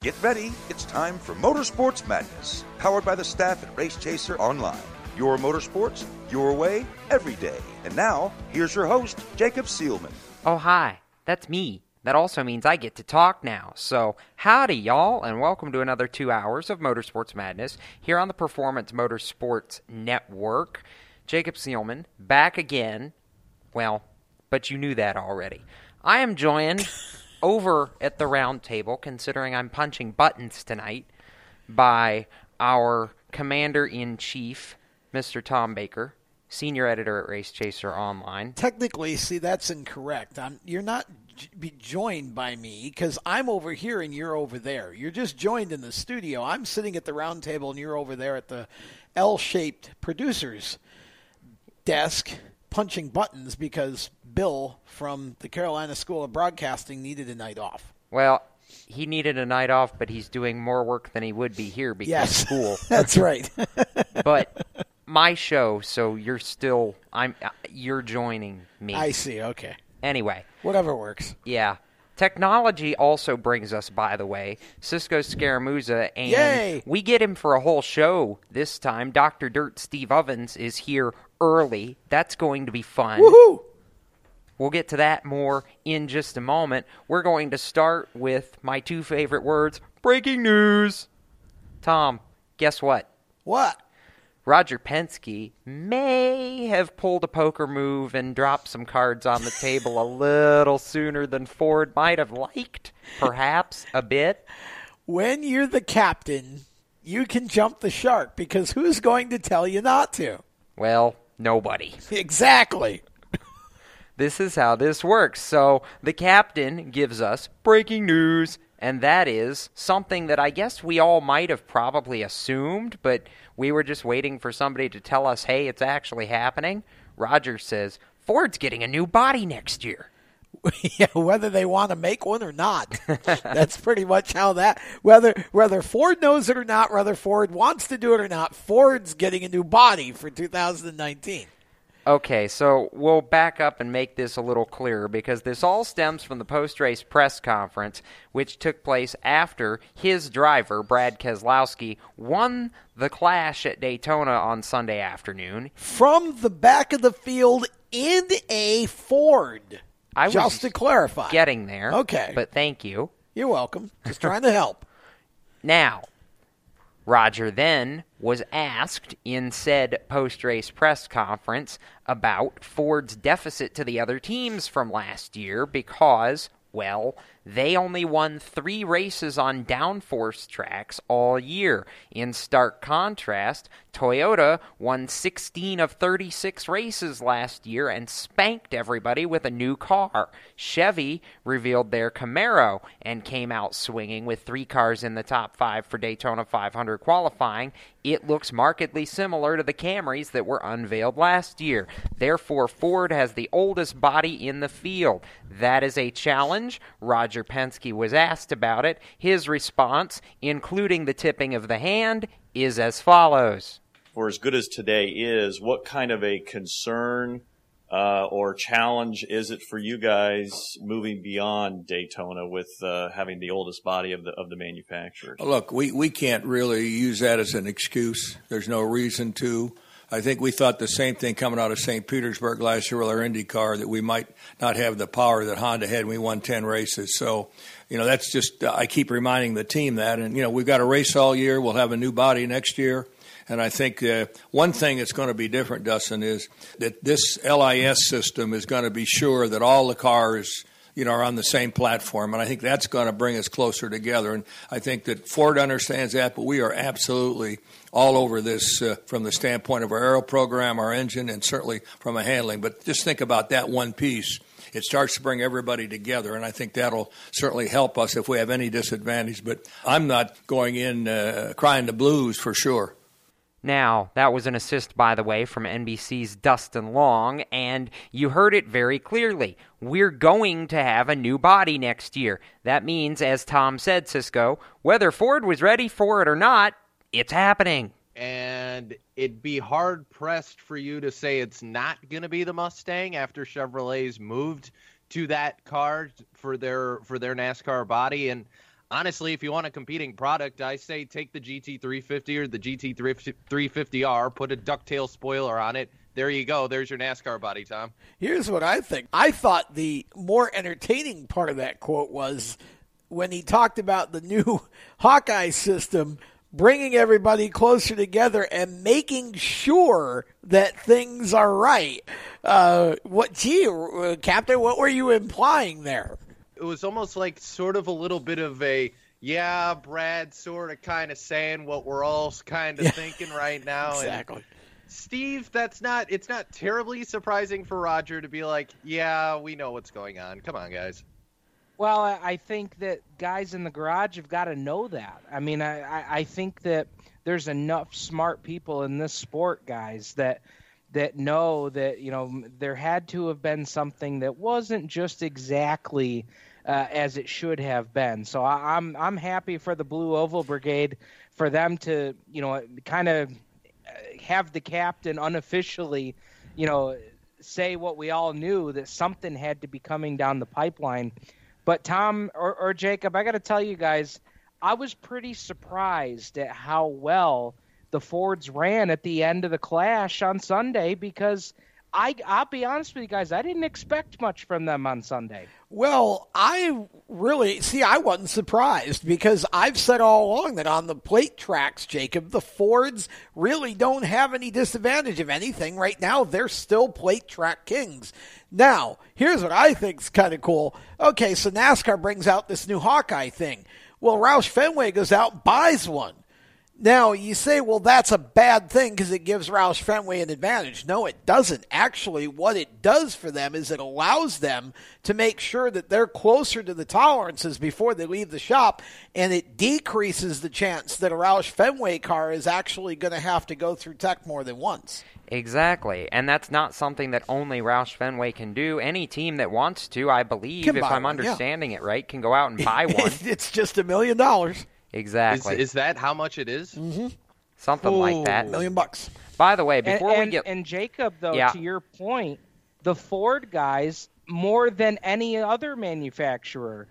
Get ready, it's time for Motorsports Madness, powered by the staff at Race Chaser Online. Your motorsports, your way, every day. And now, here's your host, Jacob Seelman. Oh, hi, that's me. That also means I get to talk now. So, howdy, y'all, and welcome to another two hours of Motorsports Madness here on the Performance Motorsports Network. Jacob Seelman, back again. Well, but you knew that already. I am joined over at the round table, considering I'm punching buttons tonight, by our commander in chief, Mr. Tom Baker, senior editor at Race Chaser Online. Technically, see, that's incorrect. I'm, you're not j- be joined by me because I'm over here and you're over there. You're just joined in the studio. I'm sitting at the round table and you're over there at the L shaped producer's desk punching buttons because Bill from the Carolina School of Broadcasting needed a night off. Well, he needed a night off, but he's doing more work than he would be here because Yes. school. That's right. but my show, so you're still I'm uh, you're joining me. I see. Okay. Anyway, Whatever works. yeah. Technology also brings us, by the way, Cisco Scaramouza, and Yay! we get him for a whole show this time. Dr. Dirt Steve Ovens is here early. That's going to be fun. Woohoo! We'll get to that more in just a moment. We're going to start with my two favorite words breaking news. Tom, guess what? What? Roger Penske may have pulled a poker move and dropped some cards on the table a little sooner than Ford might have liked, perhaps a bit. When you're the captain, you can jump the shark because who's going to tell you not to? Well, nobody. Exactly. This is how this works. So the captain gives us breaking news, and that is something that I guess we all might have probably assumed, but we were just waiting for somebody to tell us, hey, it's actually happening. Roger says Ford's getting a new body next year. yeah, whether they want to make one or not. That's pretty much how that whether whether Ford knows it or not, whether Ford wants to do it or not, Ford's getting a new body for 2019. Okay, so we'll back up and make this a little clearer because this all stems from the post race press conference, which took place after his driver, Brad Keselowski, won the clash at Daytona on Sunday afternoon. From the back of the field in a Ford. I was Just to clarify. Getting there. Okay. But thank you. You're welcome. Just trying to help. Now, Roger then was asked in said post race press conference about Ford's deficit to the other teams from last year because, well, they only won three races on downforce tracks all year. In stark contrast, Toyota won 16 of 36 races last year and spanked everybody with a new car. Chevy revealed their Camaro and came out swinging with three cars in the top five for Daytona 500 qualifying. It looks markedly similar to the Camrys that were unveiled last year. Therefore, Ford has the oldest body in the field. That is a challenge. Roger Penske was asked about it. His response, including the tipping of the hand, is as follows. for as good as today is, what kind of a concern uh, or challenge is it for you guys moving beyond Daytona with uh, having the oldest body of the of the manufacturers? Look, we, we can't really use that as an excuse. There's no reason to. I think we thought the same thing coming out of St. Petersburg last year with our Indy car that we might not have the power that Honda had. and We won 10 races. So, you know, that's just, I keep reminding the team that. And, you know, we've got a race all year. We'll have a new body next year. And I think uh, one thing that's going to be different, Dustin, is that this LIS system is going to be sure that all the cars you know, are on the same platform, and I think that's going to bring us closer together. And I think that Ford understands that, but we are absolutely all over this uh, from the standpoint of our aero program, our engine, and certainly from a handling. But just think about that one piece. It starts to bring everybody together, and I think that'll certainly help us if we have any disadvantage. But I'm not going in uh, crying the blues for sure. Now, that was an assist, by the way, from NBC's Dustin Long, and you heard it very clearly. We're going to have a new body next year. That means, as Tom said, Cisco, whether Ford was ready for it or not, it's happening. and it'd be hard pressed for you to say it's not going to be the Mustang after Chevrolet's moved to that car for their for their NASCAR body and honestly, if you want a competing product, I say take the GT350 or the GT350R, put a ducktail spoiler on it. There you go. There's your NASCAR body, Tom. Here's what I think. I thought the more entertaining part of that quote was when he talked about the new Hawkeye system bringing everybody closer together and making sure that things are right. Uh, what, gee, uh, Captain, what were you implying there? It was almost like sort of a little bit of a, yeah, Brad sort of kind of saying what we're all kind of yeah. thinking right now. exactly. And Steve, that's not, it's not terribly surprising for Roger to be like, yeah, we know what's going on. Come on, guys. Well, I think that guys in the garage have got to know that. I mean, I, I think that there's enough smart people in this sport, guys, that that know that you know there had to have been something that wasn't just exactly uh, as it should have been. So I, I'm I'm happy for the Blue Oval Brigade for them to you know kind of have the captain unofficially, you know, say what we all knew that something had to be coming down the pipeline but Tom or, or Jacob, I got to tell you guys, I was pretty surprised at how well the Fords ran at the end of the clash on Sunday because I I'll be honest with you guys, I didn't expect much from them on Sunday. Well, I really see. I wasn't surprised because I've said all along that on the plate tracks, Jacob, the Fords really don't have any disadvantage of anything right now. They're still plate track kings. Now, here's what I think is kind of cool. Okay, so NASCAR brings out this new Hawkeye thing. Well, Roush Fenway goes out buys one. Now, you say, well, that's a bad thing because it gives Roush Fenway an advantage. No, it doesn't. Actually, what it does for them is it allows them to make sure that they're closer to the tolerances before they leave the shop, and it decreases the chance that a Roush Fenway car is actually going to have to go through tech more than once. Exactly, and that's not something that only Roush Fenway can do. Any team that wants to, I believe, can if I'm one, understanding yeah. it right, can go out and buy one. it's just a million dollars. Exactly. Is, is, that how much it is? Mm-hmm. Something Ooh. like that. Million bucks. By the way, before and, we get and Jacob, though, yeah. to your point, the Ford guys more than any other manufacturer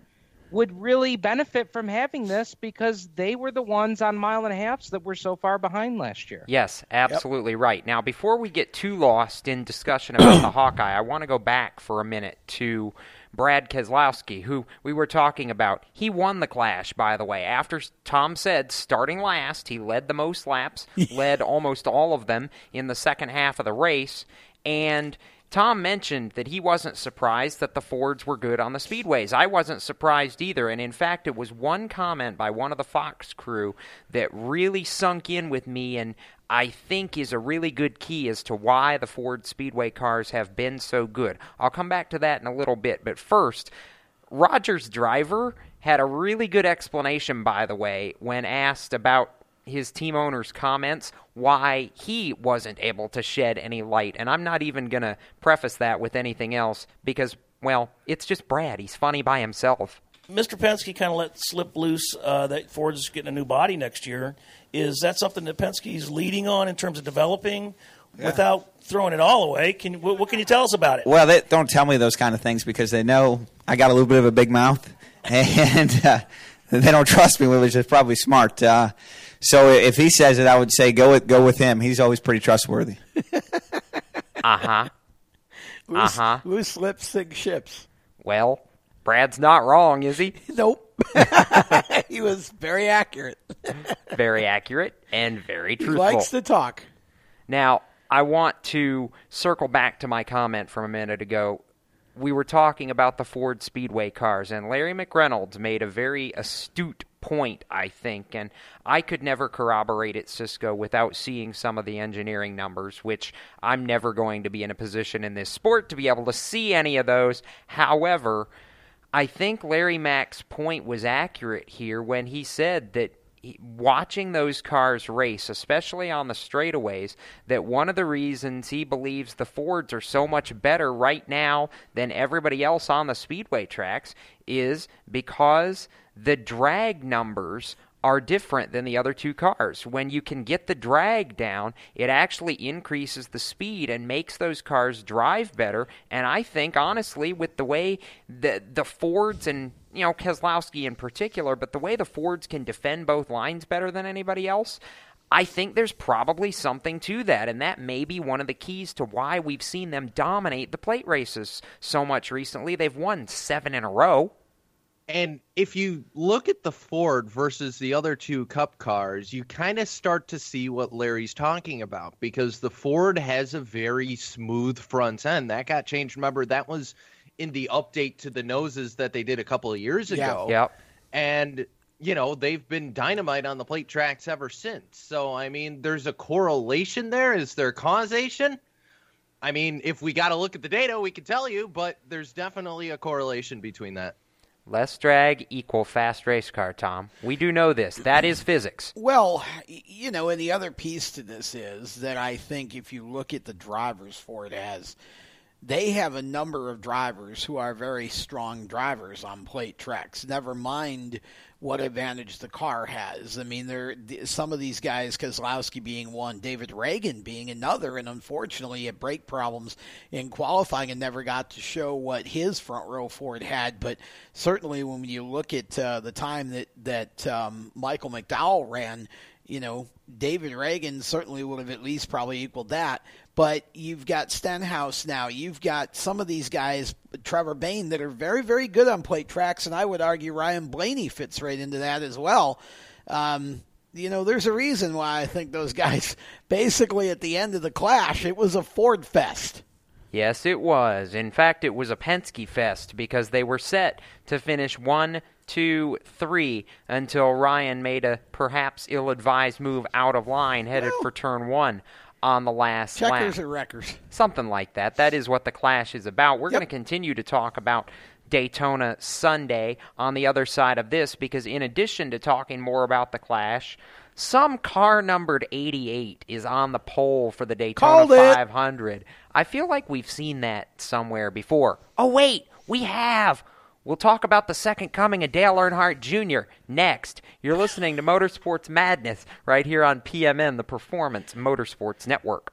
would really benefit from having this because they were the ones on mile and a halfs that were so far behind last year. Yes, absolutely yep. right. Now, before we get too lost in discussion about the Hawkeye, I want to go back for a minute to Brad Keselowski, who we were talking about. He won the Clash, by the way. After Tom said starting last, he led the most laps, led almost all of them in the second half of the race, and Tom mentioned that he wasn't surprised that the Fords were good on the speedways. I wasn't surprised either, and in fact, it was one comment by one of the Fox crew that really sunk in with me and I think is a really good key as to why the Ford Speedway cars have been so good. I'll come back to that in a little bit, but first, Rogers' driver had a really good explanation, by the way, when asked about his team owner's comments why he wasn't able to shed any light. And I'm not even going to preface that with anything else because, well, it's just Brad. He's funny by himself. Mr. Penske kind of let slip loose uh, that Ford's getting a new body next year. Is that something that Penske's leading on in terms of developing yeah. without throwing it all away? Can what, what, can you tell us about it? Well, they don't tell me those kind of things because they know I got a little bit of a big mouth, and uh, they don't trust me, which is probably smart. Uh, so if he says it, I would say go with go with him. He's always pretty trustworthy. uh huh. Uh huh. Loose lips sink ships. Well, Brad's not wrong, is he? Nope. he was very accurate. very accurate and very truthful. He likes to talk. Now, I want to circle back to my comment from a minute ago. We were talking about the Ford Speedway cars, and Larry McReynolds made a very astute point, I think, and I could never corroborate it, Cisco, without seeing some of the engineering numbers, which I'm never going to be in a position in this sport to be able to see any of those. However, I think Larry Mack's point was accurate here when he said that watching those cars race, especially on the straightaways, that one of the reasons he believes the Fords are so much better right now than everybody else on the speedway tracks is because the drag numbers are different than the other two cars. When you can get the drag down, it actually increases the speed and makes those cars drive better. And I think, honestly, with the way the the Fords and you know Keselowski in particular, but the way the Fords can defend both lines better than anybody else. I think there's probably something to that, and that may be one of the keys to why we've seen them dominate the plate races so much recently. They've won seven in a row. And if you look at the Ford versus the other two Cup cars, you kind of start to see what Larry's talking about because the Ford has a very smooth front end. That got changed. Remember, that was in the update to the noses that they did a couple of years ago. Yeah. Yep. And you know, they've been dynamite on the plate tracks ever since. So, I mean, there's a correlation there. Is there causation? I mean, if we got to look at the data, we could tell you, but there's definitely a correlation between that. Less drag equal fast race car, Tom. We do know this. That is physics. Well, you know, and the other piece to this is that I think if you look at the drivers Ford has, they have a number of drivers who are very strong drivers on plate tracks. Never mind what advantage the car has. I mean, there some of these guys, Keselowski being one, David Ragan being another, and unfortunately, had brake problems in qualifying and never got to show what his front row Ford had. But certainly, when you look at uh, the time that that um, Michael McDowell ran, you know, David Ragan certainly would have at least probably equaled that. But you've got Stenhouse now. You've got some of these guys, Trevor Bayne, that are very, very good on plate tracks, and I would argue Ryan Blaney fits right into that as well. Um, you know, there's a reason why I think those guys, basically at the end of the clash, it was a Ford fest. Yes, it was. In fact, it was a Penske fest because they were set to finish one, two, three until Ryan made a perhaps ill advised move out of line headed well, for turn one on the last Checkers lap. or wreckers. Something like that. That is what the Clash is about. We're yep. going to continue to talk about Daytona Sunday on the other side of this because, in addition to talking more about the Clash, some car numbered 88 is on the pole for the Daytona Called 500. It. I feel like we've seen that somewhere before. Oh, wait, we have. We'll talk about the second coming of Dale Earnhardt Jr. next. You're listening to Motorsports Madness right here on PMN, the Performance Motorsports Network.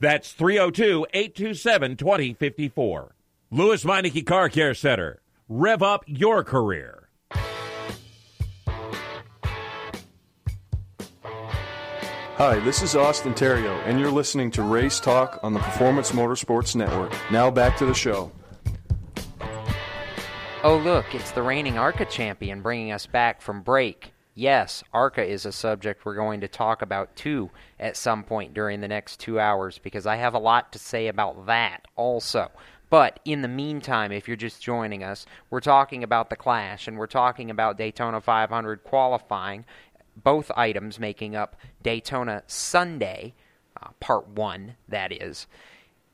That's 302 827 2054. Lewes Meineke Car Care Center. Rev up your career. Hi, this is Austin Theriault, and you're listening to Race Talk on the Performance Motorsports Network. Now back to the show. Oh, look, it's the reigning ARCA champion bringing us back from break. Yes, ARCA is a subject we're going to talk about too at some point during the next two hours because I have a lot to say about that also. But in the meantime, if you're just joining us, we're talking about the Clash and we're talking about Daytona 500 qualifying, both items making up Daytona Sunday, uh, part one, that is.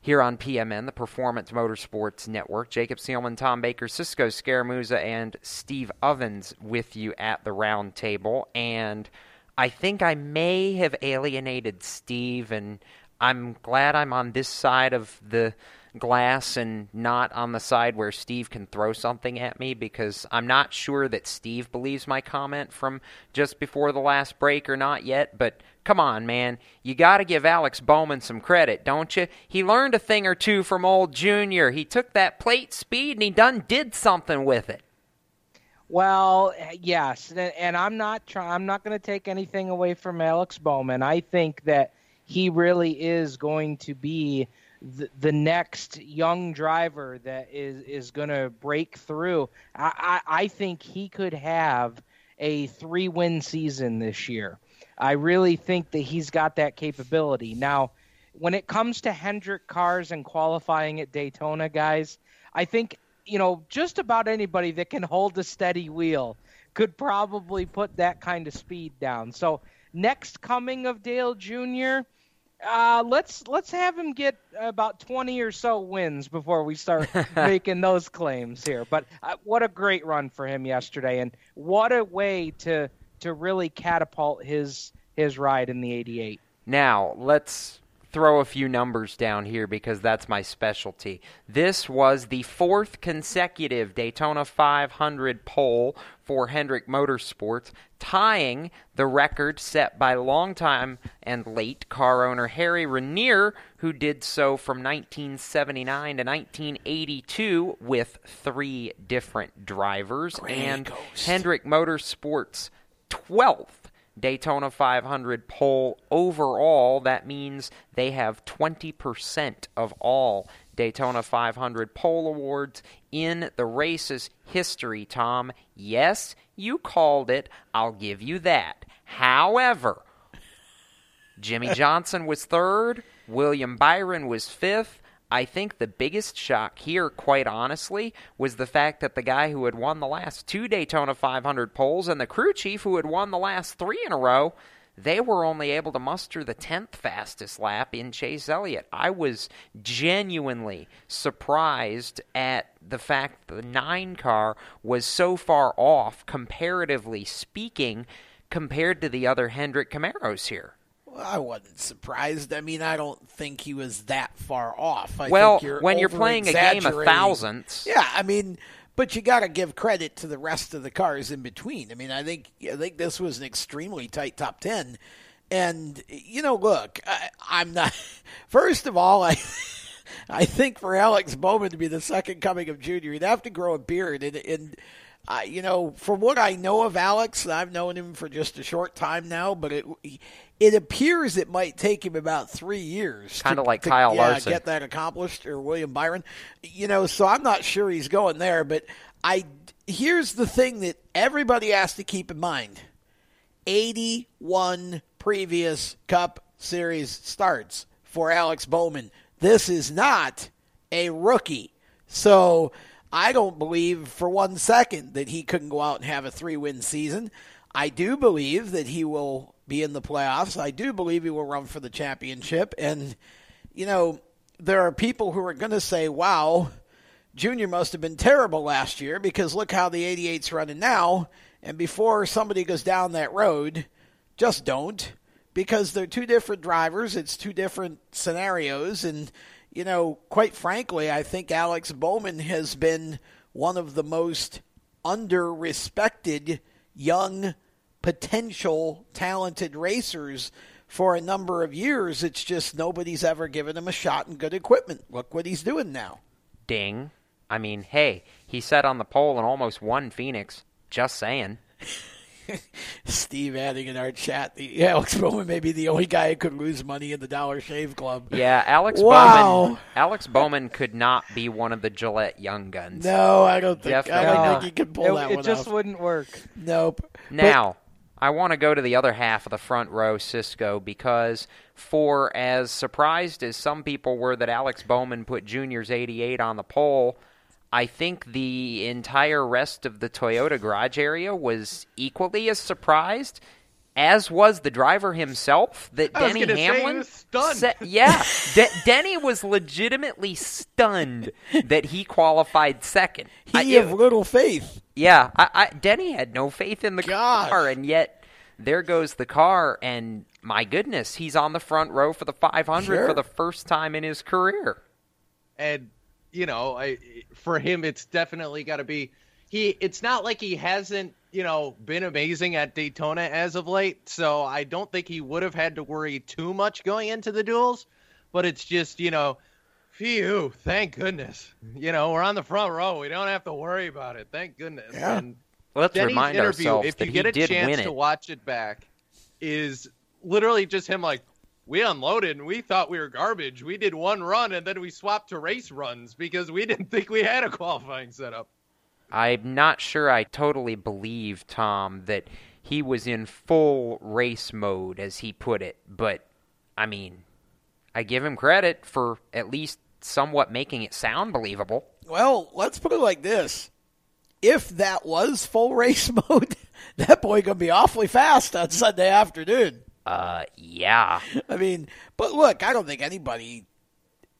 Here on PMN, the Performance Motorsports Network, Jacob Seelman, Tom Baker, Cisco Scaramuza, and Steve Ovens with you at the round table. And I think I may have alienated Steve, and I'm glad I'm on this side of the glass and not on the side where Steve can throw something at me because I'm not sure that Steve believes my comment from just before the last break or not yet, but come on, man. You got to give Alex Bowman some credit, don't you? He learned a thing or two from old Junior. He took that plate speed and he done did something with it. Well, yes, and I'm not try- I'm not going to take anything away from Alex Bowman. I think that he really is going to be the, the next young driver that is is going to break through. I, I, I think he could have a three win season this year. I really think that he's got that capability. Now, when it comes to Hendrick cars and qualifying at Daytona, guys, I think you know just about anybody that can hold a steady wheel could probably put that kind of speed down. So next coming of Dale Jr. Uh, let's let's have him get about 20 or so wins before we start making those claims here. But uh, what a great run for him yesterday, and what a way to to really catapult his his ride in the 88. Now let's throw a few numbers down here because that's my specialty. This was the fourth consecutive Daytona 500 pole for Hendrick Motorsports, tying the record set by longtime and late car owner Harry Ranier, who did so from 1979 to 1982 with three different drivers, and. Hendrick Motorsports' 12th Daytona 500 pole overall. That means they have 20% of all Daytona 500 pole awards in the race's history, Tom. Yes, you called it. I'll give you that. However, Jimmie Johnson was third, William Byron was fifth. I think the biggest shock here, quite honestly, was the fact that the guy who had won the last two Daytona 500 poles and the crew chief who had won the last three in a row, they were only able to muster the 10th fastest lap in Chase Elliott. I was genuinely surprised at the fact the 9 car was so far off, comparatively speaking, compared to the other Hendrick Camaros here. Well, I wasn't surprised. I mean, I don't think he was that far off. I well, think you're when you're playing a game of thousandths, yeah, I mean, but you got to give credit to the rest of the cars in between. I mean, I think I think this was an extremely tight top ten, and you know, look, I, I'm not. First of all, I. I think for Alex Bowman to be the second coming of Junior, he'd have to grow a beard. And, and uh, you know, from what I know of Alex, I've known him for just a short time now, but it it appears it might take him about three years. Kinda like to, Kyle yeah, Larson. get that accomplished, or William Byron. You know, so I'm not sure he's going there. But I here's the thing that everybody has to keep in mind: 81 previous Cup Series starts for Alex Bowman. This is not a rookie. So I don't believe for one second that he couldn't go out and have a three win season. I do believe that he will be in the playoffs. I do believe he will run for the championship. And, you know, there are people who are going to say, wow, Junior must have been terrible last year because look how the 88's running now. And before somebody goes down that road, just don't because they're two different drivers. It's two different scenarios. And, you know, quite frankly, I think Alex Bowman has been one of the most under respected young potential talented racers for a number of years. It's just nobody's ever given him a shot and good equipment. Look what he's doing now. Ding. I mean, hey, he sat on the pole and almost won Phoenix. Just saying. Steve adding in our chat, the Alex Bowman may be the only guy who could lose money in the Dollar Shave Club. Yeah, Alex wow. Bowman. Alex Bowman could not be one of the Gillette Young Guns. No, I don't think. Definitely I don't not. think he could pull it, that it one just off. wouldn't work. Nope. Now, I want to go to the other half of the front row, Cisco, because for as surprised as some people were that Alex Bowman put Junior's 88 on the pole, I think the entire rest of the Toyota garage area was equally as surprised. As was the driver himself, that I Denny gonna say he Hamlin was stunned. said- yeah, De- Denny was legitimately stunned that he qualified second. He of little faith. Yeah, I, I, Denny had no faith in the car, and yet there goes the car, and my goodness, he's on the front row for the 500 Sure. for the first time in his career. and you know, I for him, it's definitely got to be he. It's not like he hasn't you know been amazing at Daytona as of late, so I don't think he would have had to worry too much going into the duels. But it's just you know, phew, thank goodness, you know, we're on the front row. We don't have to worry about it. Thank goodness. Yeah. And Let's Denny's remind interview, ourselves if that you he get a did chance to watch it back, is literally just him like, we unloaded and we thought we were garbage. We did one run and then we swapped to race runs because we didn't think we had a qualifying setup. I'm not sure I totally believe, Tom, that he was in full race mode, as he put it, but I mean, I give him credit for at least somewhat making it sound believable. Well, let's put it like this: if that was full race mode, that boy gonna be awfully fast on Sunday afternoon. Uh, yeah. I mean, but look, I don't think anybody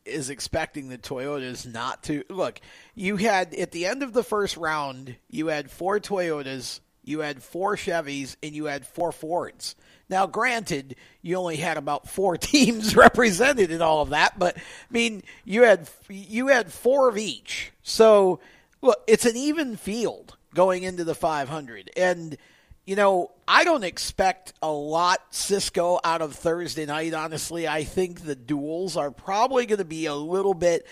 is expecting the Toyotas not to look. You had at the end of the first round, you had four Toyotas, you had four Chevys, and you had four Fords. Now, granted, you only had about four teams represented in all of that, but I mean, you had you had four of each. So, look, it's an even field going into the 500, and you know, I don't expect a lot, Cisco, out of Thursday night, honestly. I think the duels are probably going to be a little bit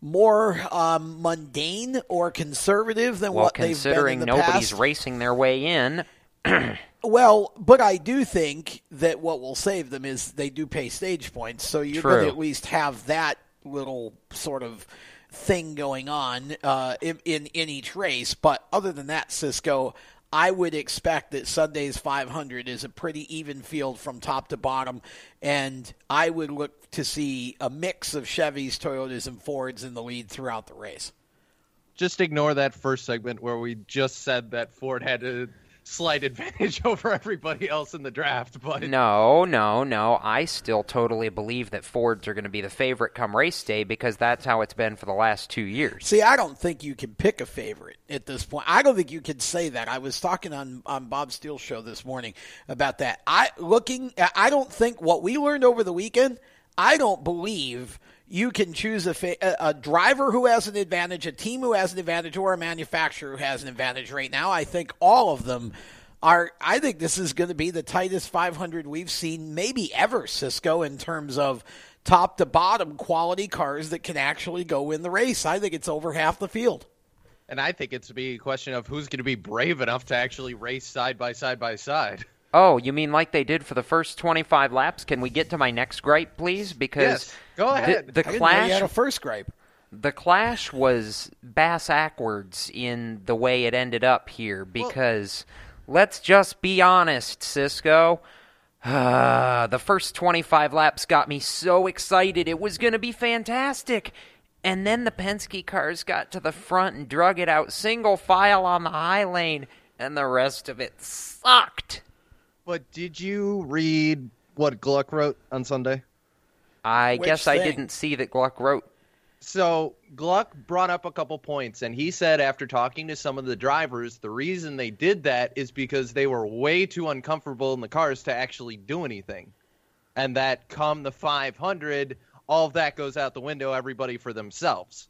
more um, mundane or conservative than Well, what they've been in considering the nobody's past. racing their way in, Well, but I do think that what will save them is they do pay stage points, so you're going to at least have that little sort of thing going on uh, in, in in each race. But other than that, Cisco, I would expect that Sunday's 500 is a pretty even field from top to bottom, and I would look to see a mix of Chevys, Toyotas, and Fords in the lead throughout the race. Just ignore that first segment where we just said that Ford had a slight advantage over everybody else in the draft. But no, no, no. I still totally believe that Fords are going to be the favorite come race day because that's how it's been for the last two years. See, I don't think you can pick a favorite at this point. I don't think you can say that. I was talking on on Bob Steele's show this morning about that. I looking. I don't think what we learned over the weekend. I don't believe you can choose a, fa- a, driver who has an advantage, a team who has an advantage, or a manufacturer who has an advantage right now. I think all of them are. I think this is going to be the tightest 500 we've seen maybe ever, Cisco, in terms of top to bottom quality cars that can actually go in the race. I think it's over half the field. and I think it's be a question of who's going to be brave enough to actually race side by side by side. Oh, you mean like they did for the first 25 laps? Can we get to my next gripe, please? Because Yes, go the- ahead. The, I didn't know you clash had a first gripe. the clash was bass backwards in the way it ended up here because let's just be honest, Cisco. Uh, the first 25 laps got me so excited. It was going to be fantastic. And then the Penske cars got to the front and drug it out single file on the high lane, and the rest of it sucked. But did you read what Gluck wrote on Sunday? I Which guess I didn't see that Gluck wrote. So Gluck brought up a couple points, and he said after talking to some of the drivers, the reason they did that is because they were way too uncomfortable in the cars to actually do anything, and that come the 500, all of that goes out the window. Everybody for themselves.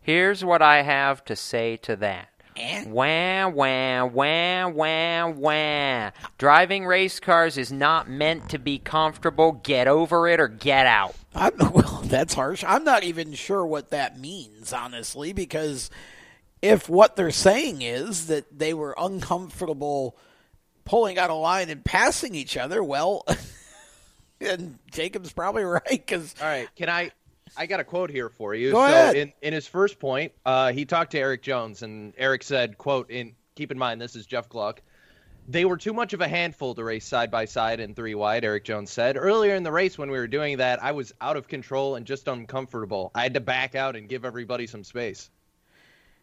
Here's what I have to say to that. Eh? Wah, wah, wah, wah, wah. Driving race cars is not meant to be comfortable. Get over it or get out. I'm, well, that's harsh. I'm not even sure what that means, honestly, because if what they're saying is that they were uncomfortable pulling out a line and passing each other, well, and Jacob's probably right because. All right, can I? I got a quote here for you. Go so ahead. in in his first point, uh, he talked to Erik Jones, and Erik said, "quote In keep in mind, this is Jeff Gluck." They were too much of a handful to race side by side and three wide, Erik Jones said. Earlier in the race, when we were doing that, I was out of control and just uncomfortable. I had to back out and give everybody some space.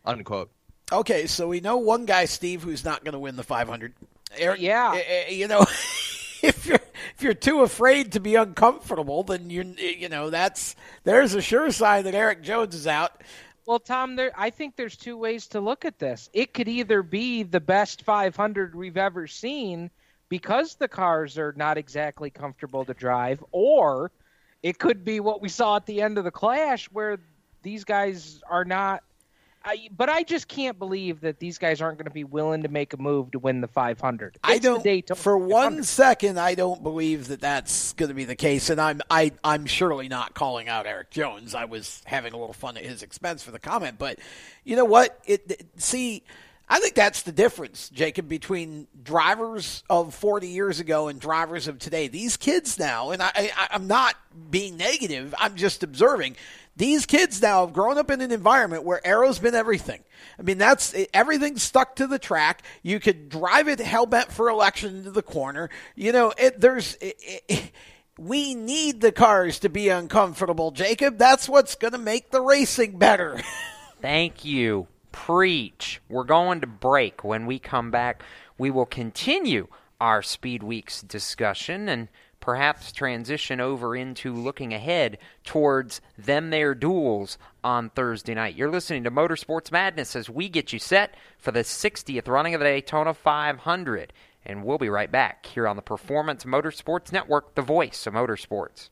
Unquote. Okay, so we know one guy, Steve, who's not going to win the 500. Erik, yeah, eh, you know, if you're if you're too afraid to be uncomfortable, then you you know that's there's a sure sign that Erik Jones is out. Well, Tom, there I think there's two ways to look at this. It could either be the best 500 we've ever seen because the cars are not exactly comfortable to drive, or it could be what we saw at the end of the clash where these guys are not. I, but I just can't believe that these guys aren't going to be willing to make a move to win the 500. I It's the don't. For one second, I don't believe that that's going to be the case, and I'm I I'm surely not calling out Erik Jones. I was having a little fun at his expense for the comment, but you know what? It, it see. I think that's the difference, Jacob, between drivers of 40 years ago and drivers of today. These kids now, and I, I, I'm not being negative, I'm just observing. These kids now have grown up in an environment where aero's been everything. I mean, that's everything's stuck to the track. You could drive it hell bent for election into the corner. You know, it, there's. It, it, we need the cars to be uncomfortable, Jacob. That's what's going to make the racing better. Thank you. Preach. We're going to break. When we come back, we will continue our Speed Weeks discussion and perhaps transition over into looking ahead towards them their duels on Thursday night. You're listening to Motorsports Madness as we get you set for the 60th running of the Daytona 500. And we'll be right back here on the Performance Motorsports Network, the voice of motorsports.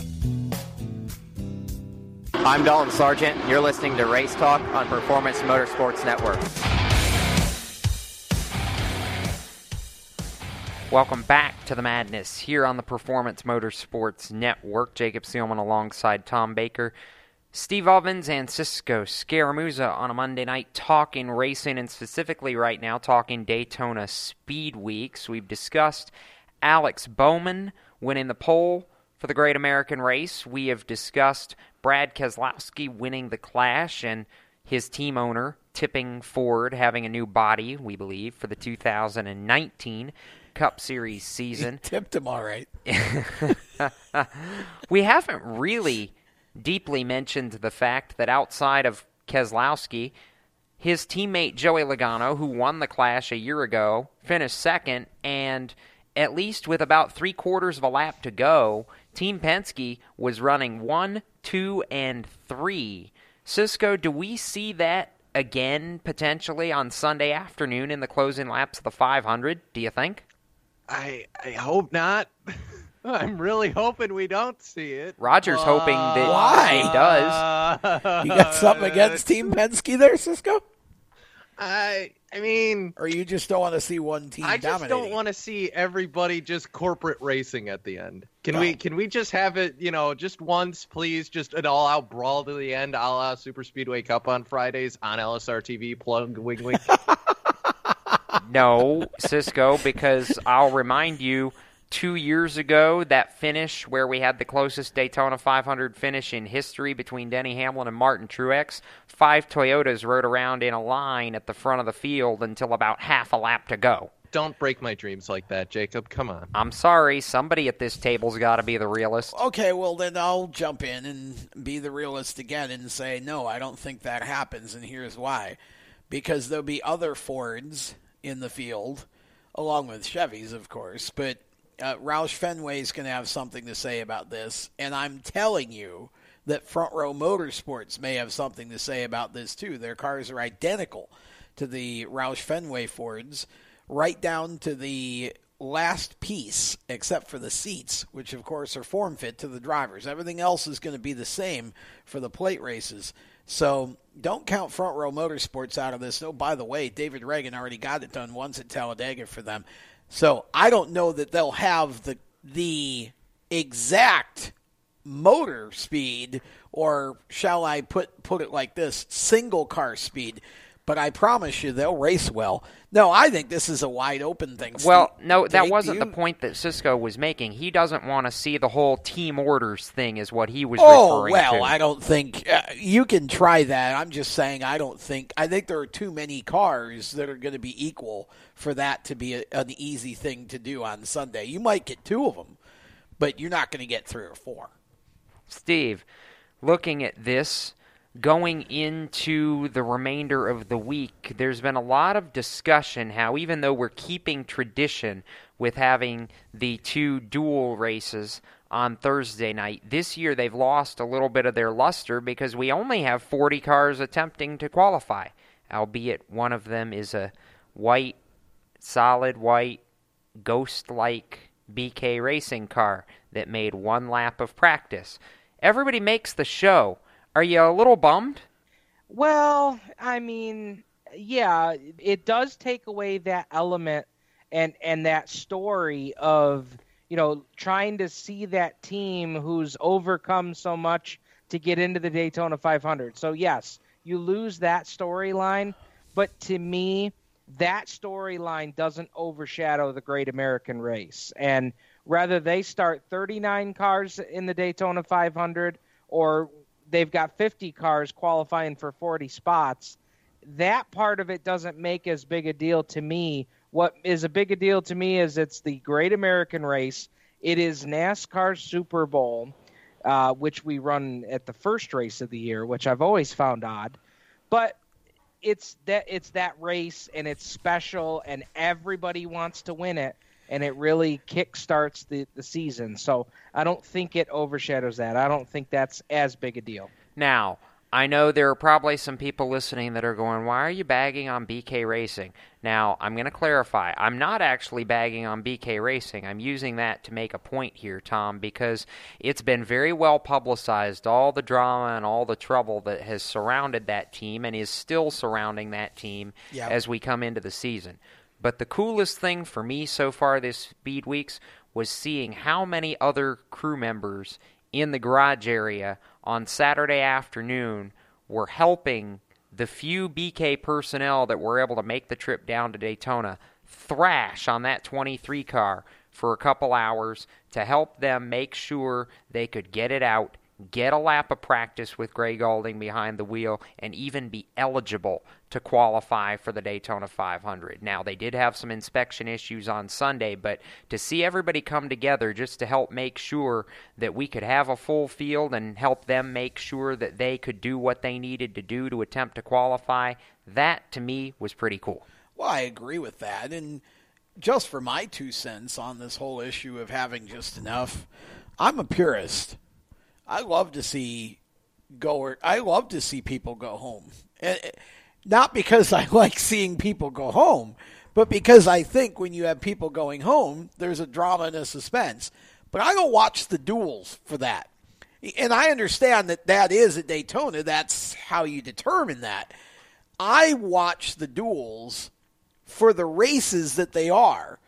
I'm Dalton Sargent. You're listening to Race Talk on Performance Motorsports Network. Welcome back to the madness here on the Performance Motorsports Network. Jacob Seelman alongside Tom Baker, Steve Ovens, and Cisco Scaramuza on a Monday night talking racing and specifically right now talking Daytona Speed Weeks. We've discussed Alex Bowman winning the pole for the Great American Race. We have discussed Brad Keselowski winning the Clash and his team owner tipping Ford having a new body, we believe, for the 2019 Cup Series season. tipped him all right. we haven't really deeply mentioned the fact that outside of Keselowski, his teammate Joey Logano, who won the Clash a year ago, finished second, and at least with about three quarters of a lap to go, Team Penske was running one, two, and three. Cisco, do we see that again potentially on Sunday afternoon in the closing laps of the 500? Do you think? I I hope not. I'm really hoping we don't see it. Roger's uh, hoping that why? he does. You got something against Team Penske there, Cisco? I I mean, or you just don't want to see one team. I just dominating? don't want to see everybody just corporate racing at the end. Can no. we can we just have it? You know, just once, please, just an all out brawl to the end, a la Super Speedway Cup on Fridays on LSR TV. Plug wing wing. no, Cisco, because I'll remind you two years ago, that finish where we had the closest Daytona 500 finish in history between Denny Hamlin and Martin Truex, five Toyotas rode around in a line at the front of the field until about half a lap to go. Don't break my dreams like that, Jacob. Come on. I'm sorry. Somebody at this table's got to be the realist. Okay, well, then I'll jump in and be the realist again and say, no, I don't think that happens, and here's why. Because there'll be other Fords in the field, along with Chevys, of course, but uh, Roush Fenway is going to have something to say about this, and I'm telling you that Front Row Motorsports may have something to say about this too. Their cars are identical to the Roush Fenway Fords, right down to the last piece, except for the seats, which of course are form fit to the drivers. Everything else is going to be the same for the plate races. So don't count Front Row Motorsports out of this. Oh, by the way, David Ragan already got it done once at Talladega for them. So I don't know that they'll have the the exact motor speed, or shall I put put it like this, single car speed. But I promise you, they'll race well. No, I think this is a wide open thing. Well, no, that wasn't you... the point that Cisco was making. He doesn't want to see the whole team orders thing, is what he was oh, well, to. I don't think uh, you can try that. I'm just saying, I don't think. I think there are too many cars that are going to be equal for that to be a, an easy thing to do on Sunday. You might get two of them, but you're not going to get three or four. Steve, looking at this going into the remainder of the week, there's been a lot of discussion how, even though we're keeping tradition with having the two dual races on Thursday night, this year they've lost a little bit of their luster because we only have 40 cars attempting to qualify, albeit one of them is a white solid white, ghost like BK racing car that made one lap of practice. Everybody makes the show. Are you a little bummed? Well, I mean, yeah, it does take away that element and and that story of you know trying to see that team who's overcome so much to get into the Daytona 500. So yes, you lose that storyline, but to me, that storyline doesn't overshadow the Great American Race. And rather they start 39 cars in the Daytona 500 or they've got 50 cars qualifying for 40 spots, that part of it doesn't make as big a deal to me. What is a big a deal to me is it's the Great American Race. It is NASCAR Super Bowl, uh, which we run at the first race of the year, which I've always found odd. But it's that it's that race and it's special and everybody wants to win it and it really kickstarts the, the season. So I don't think it overshadows that. I don't think that's as big a deal. Now, I know there are probably some people listening that are going, Why are you bagging on BK Racing? Now, I'm going to clarify. I'm not actually bagging on BK Racing. I'm using that to make a point here, Tom, because it's been very well publicized, all the drama and all the trouble that has surrounded that team and is still surrounding that team Yeah. as we come into the season. But the coolest thing for me so far this Speed Weeks was seeing how many other crew members in the garage area on Saturday afternoon were helping the few BK personnel that were able to make the trip down to Daytona thrash on that 23 car for a couple hours to help them make sure they could get it out, get a lap of practice with Gray Gaulding behind the wheel, and even be eligible to qualify for the Daytona 500. Now, they did have some inspection issues on Sunday, but to see everybody come together just to help make sure that we could have a full field and help them make sure that they could do what they needed to do to attempt to qualify, that to me was pretty cool. Well, I agree with that. And just for my two cents on this whole issue of having just enough, I'm a purist. I love to see go. I love to see people go home, and not because I like seeing people go home, but because I think when you have people going home, there's a drama and a suspense. But I don't watch the duels for that, and I understand that that is at Daytona. That's how you determine that. I watch the duels for the races that they are,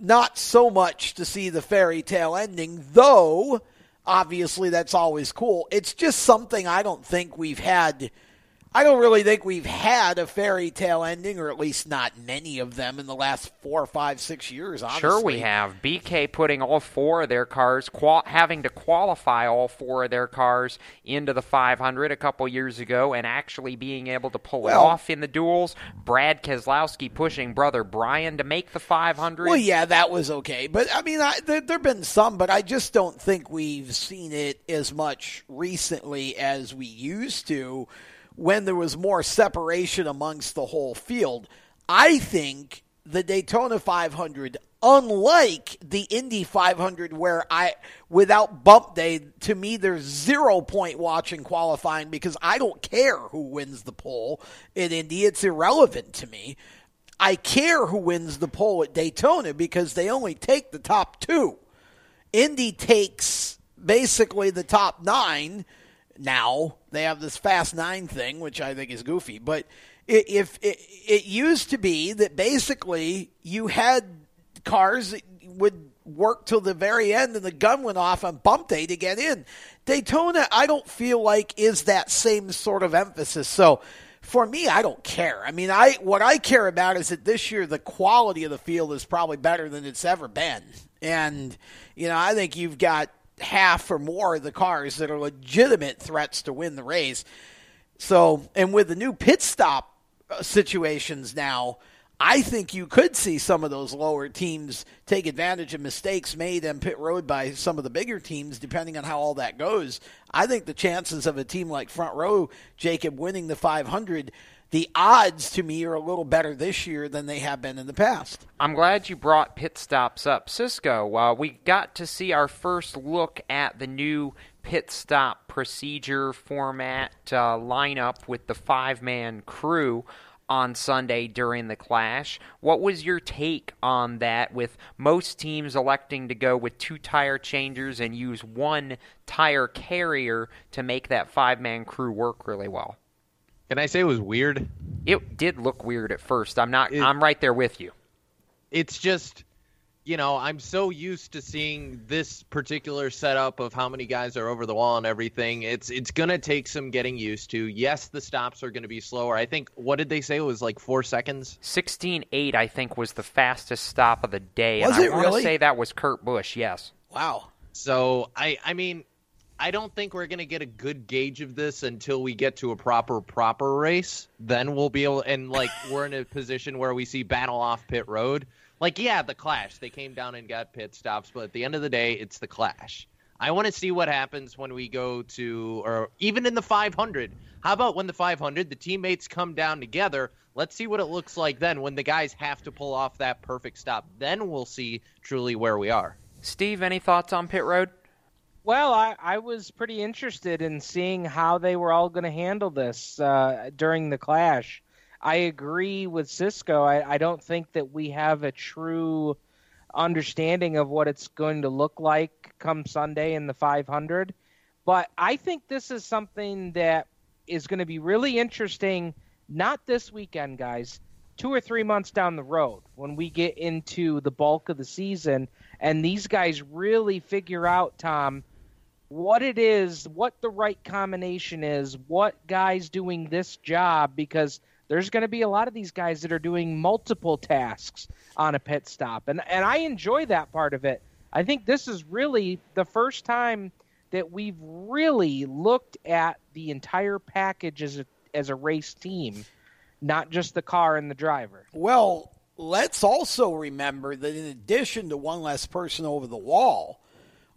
not so much to see the fairy tale ending, though obviously that's always cool. It's just something I don't think we've had. I don't really think we've had a fairy tale ending, or at least not many of them in the last four, five, six years. Honestly. Sure, we have BK putting all four of their cars, qual- having to qualify all four of their cars into the 500 a couple years ago, and actually being able to pull Well- it off in the duels. Brad Keselowski pushing brother Brian to make the 500. Well, yeah, that was okay, but I mean, I, there there've been some, but I just don't think we've seen it as much recently as we used to, when there was more separation amongst the whole field. I think the Daytona 500, unlike the Indy 500, where I without bump day, to me there's zero point watching qualifying because I don't care who wins the pole in Indy; it's irrelevant to me. I care who wins the pole at Daytona because they only take the top two. Indy takes basically the top nine. Now they have this fast nine thing, which I think is goofy. But i- if it, it used to be that basically you had cars that would work till the very end and the gun went off on bump day to get in. Daytona, I don't feel like is that same sort of emphasis. So for me, I don't care. I mean, I what I care about is that this year the quality of the field is probably better than it's ever been, and you know I think you've got half or more of the cars that are legitimate threats to win the race. So, and with the new pit stop uh, situations now, I think you could see some of those lower teams take advantage of mistakes made on pit road by some of the bigger teams, depending on how all that goes. I think the chances of a team like Front Row, Jacob, winning the 500, the odds to me are a little better this year than they have been in the past. I'm glad you brought pit stops up. Cisco, uh, we got to see our first look at the new pit stop procedure format uh, lineup with the five man crew. on Sunday during the clash. What was your take on that with most teams electing to go with two tire changers and use one tire carrier to make that five man crew work really well? Can I say it was weird? It did look weird at first. I'm not it, I'm right there with you. It's just you know, I'm so used to seeing this particular setup of how many guys are over the wall and everything. It's it's gonna take some getting used to. Yes, the stops are gonna be slower. I think what did they say it was like four seconds? Sixteen eight, I think, was the fastest stop of the day. Was and it I really? say that was Kurt Busch. Yes. Wow. So I I mean. I don't think we're going to get a good gauge of this until we get to a proper proper race. Then we'll be able and like we're in a position where we see battle off pit road like, yeah, the Clash. They came down and got pit stops, but at the end of the day, it's the Clash. I want to see what happens when we go to, or even in the 500. How about when the 500, the teammates come down together? Let's see what it looks like then when the guys have to pull off that perfect stop. Then we'll see truly where we are. Steve, any thoughts on pit road? Well, I, I was pretty interested in seeing how they were all going to handle this uh, during the clash. I agree with Cisco. I, I don't think that we have a true understanding of what it's going to look like come Sunday in the 500. But I think this is something that is going to be really interesting, not this weekend, guys, two or three months down the road when we get into the bulk of the season and these guys really figure out, Tom, what it is, what the right combination is, what guys doing this job, because – there's going to be a lot of these guys that are doing multiple tasks on a pit stop. And, and I enjoy that part of it. I think this is really the first time that we've really looked at the entire package as a, as a race team, not just the car and the driver. Well, let's also remember that in addition to one less person over the wall,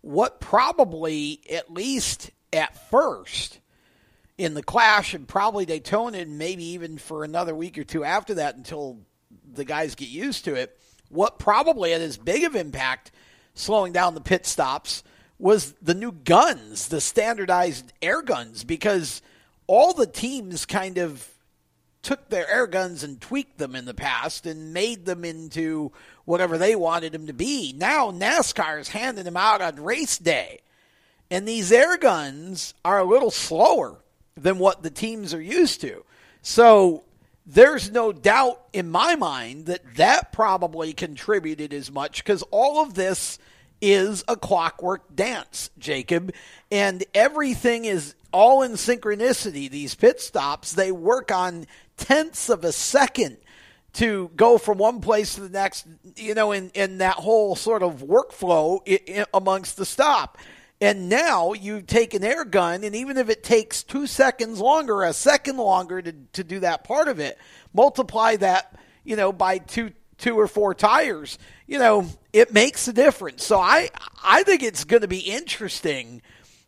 what probably, at least at first, in the Clash and probably Daytona and maybe even for another week or two after that until the guys get used to it. What probably had as big of impact slowing down the pit stops was the new guns, the standardized air guns, because all the teams kind of took their air guns and tweaked them in the past and made them into whatever they wanted them to be. Now NASCAR is handing them out on race day. And these air guns are a little slower than what the teams are used to. So there's no doubt in my mind that that probably contributed as much because all of this is a clockwork dance, Jacob, and everything is all in synchronicity. These pit stops, they work on tenths of a second to go from one place to the next, you know, in, in that whole sort of workflow amongst the stop. And now you take an air gun, and even if it takes two seconds longer, a second longer to, to do that part of it, multiply that, you know, by two two or four tires, you know, it makes a difference. So I I think it's going to be interesting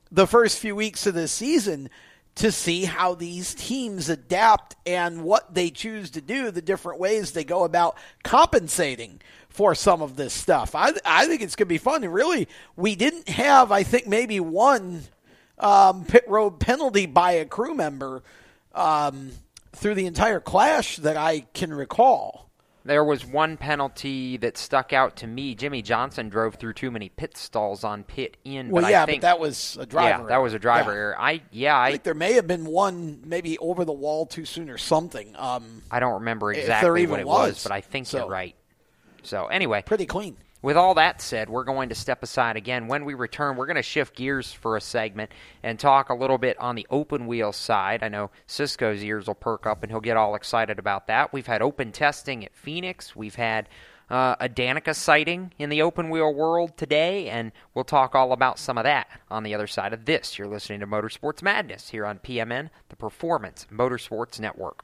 the first few weeks of the season to see how these teams adapt and what they choose to do, the different ways they go about compensating for some of this stuff. I I think it's going to be fun. And really, we didn't have, I think, maybe one um, pit road penalty by a crew member um, through the entire clash that I can recall. There was one penalty that stuck out to me. Jimmie Johnson drove through too many pit stalls on pit in. Well, but yeah, I think, but that was a driver. Yeah, that was a driver yeah. error. I yeah, I, I, think there may have been one maybe over the wall too soon or something. Um, I don't remember exactly what it was, was, but I think so. you're right. So anyway, pretty clean. With all that said, we're going to step aside again. When we return, we're going to shift gears for a segment and talk a little bit on the open wheel side. I know Cisco's ears will perk up and he'll get all excited about that. We've had open testing at Phoenix. We've had uh, a Danica sighting in the open wheel world today, and we'll talk all about some of that on the other side of this. You're listening to Motorsports Madness here on PMN, the Performance Motorsports Network.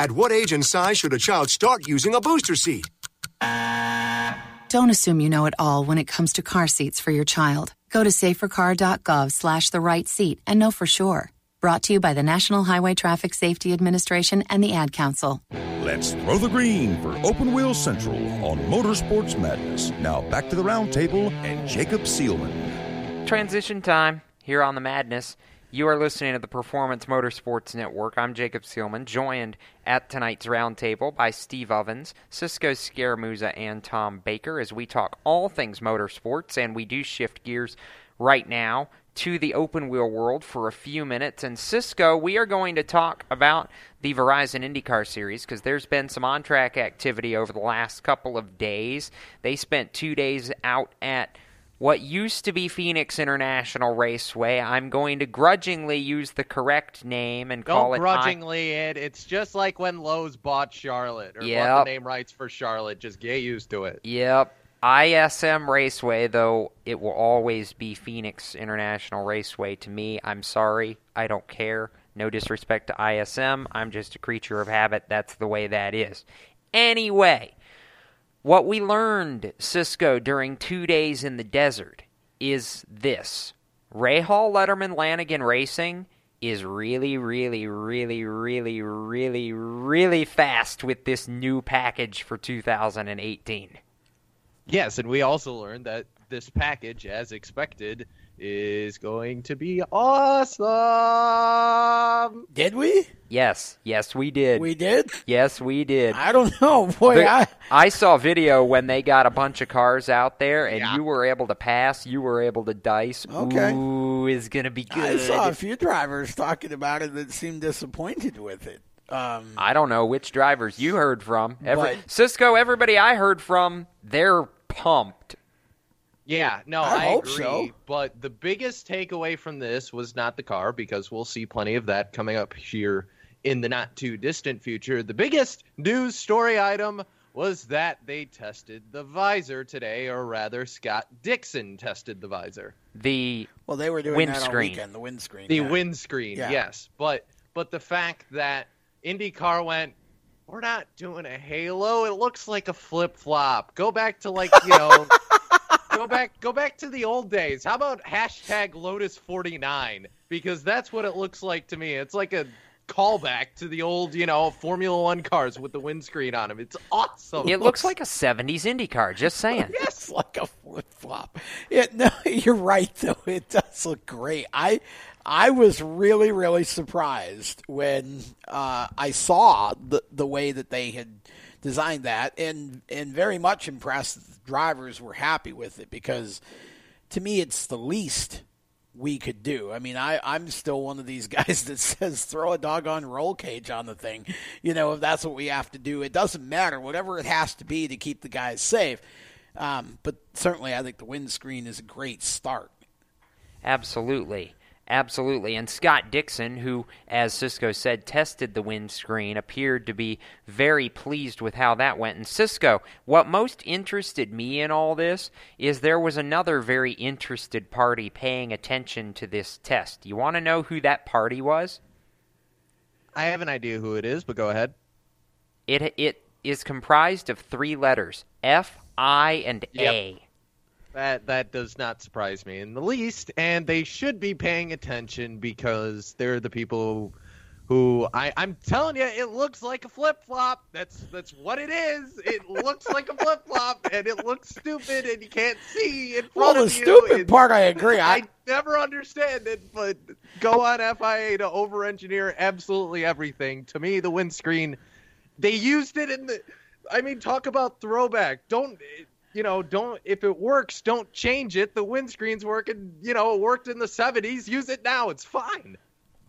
At what age and size should a child start using a booster seat? Don't assume you know it all when it comes to car seats for your child. Go to safercar.gov slash the right seat and know for sure. Brought to you by the National Highway Traffic Safety Administration and the Ad Council. Let's throw the green for Open Wheel Central on Motorsports Madness. Now back to the roundtable and Jacob Seelman. Transition time here on the Madness. You are listening to the Performance Motorsports Network. I'm Jacob Seelman, joined at tonight's roundtable by Steve Ovens, Cisco Scaramuza, and Tom Baker as we talk all things motorsports, and we do shift gears right now to the open wheel world for a few minutes. And Cisco, we are going to talk about the Verizon IndyCar Series because there's been some on track activity over the last couple of days. They spent two days out at what used to be Phoenix International Raceway. I'm going to grudgingly use the correct name and call Don't it grudgingly it. It's just like when Lowe's bought Charlotte or Yep. bought the name rights for Charlotte. Just get used to it. Yep. ISM Raceway, though it will always be Phoenix International Raceway to me. I'm sorry. I don't care. No disrespect to ISM. I'm just a creature of habit. That's the way that is. Anyway, what we learned, Cisco, during two days in the desert is this Rahal Letterman Lanigan Racing is really, really, really, really, really, really fast with this new package for 2018. Yes, and we also learned that this package, as expected, is going to be awesome. Did we? Yes, yes, we did. We did? Yes, we did. I don't know. Boy, The- I, I saw video when they got a bunch of cars out there, and you were able to pass. You were able to dice. Okay. Ooh, is gonna be good. I saw a few drivers talking about it that seemed disappointed with it. Um, I don't know which drivers you heard from. Every, But- Cisco, everybody I heard from, they're pumped. Yeah, no, I I, hope agree. so. But the biggest takeaway from this was not the car, because we'll see plenty of that coming up here in the not too distant future. The biggest news story item was that they tested the visor today, or rather, Scott Dixon tested the visor. The well, they were doing that all windscreen. weekend. The windscreen. The yeah. windscreen, Yeah. yes. But but the fact that IndyCar went, we're not doing a halo. It looks like a flip flop. Go back to like you know, go back go back to the old days. How about hashtag Lotus forty nine? Because that's what it looks like to me. It's like a callback to the old you know Formula One cars with the windscreen on them. It's awesome. It looks like a '70s Indy car. Just saying. yes, like a flip flop. It, no, you're right though. It does look great. I I was really really surprised when uh, I saw the the way that they had designed that, and and very much impressed. Drivers were happy with it because to me it's the least we could do. I mean, I, I'm still one of these guys that says throw a doggone roll cage on the thing. You know, if that's what we have to do, it doesn't matter. Whatever it has to be to keep the guys safe. Um, but certainly, I think the windscreen is a great start. Absolutely. Absolutely. And Scott Dixon, who, as Cisco said, tested the windscreen, appeared to be very pleased with how that went. And Cisco, what most interested me in all this is there was another very interested party paying attention to this test. You want to know who that party was? I have an idea who it is, but go ahead. It it is comprised of three letters: F, I, and Yep. A. That that does not surprise me in the least, and they should be paying attention because they're the people who I, I'm telling you, it looks like a flip flop. That's that's what it is. It looks like a flip flop, and it looks stupid, and you can't see in Well, front the of you. stupid part, I agree. I, I never understand it, but go on FIA to over engineer absolutely everything. To me, the windscreen, they used it in the. I mean, talk about throwback. Don't you know? Don't if it works, don't change it. The windscreen's working. You know, it worked in the '70s. Use it now. It's fine.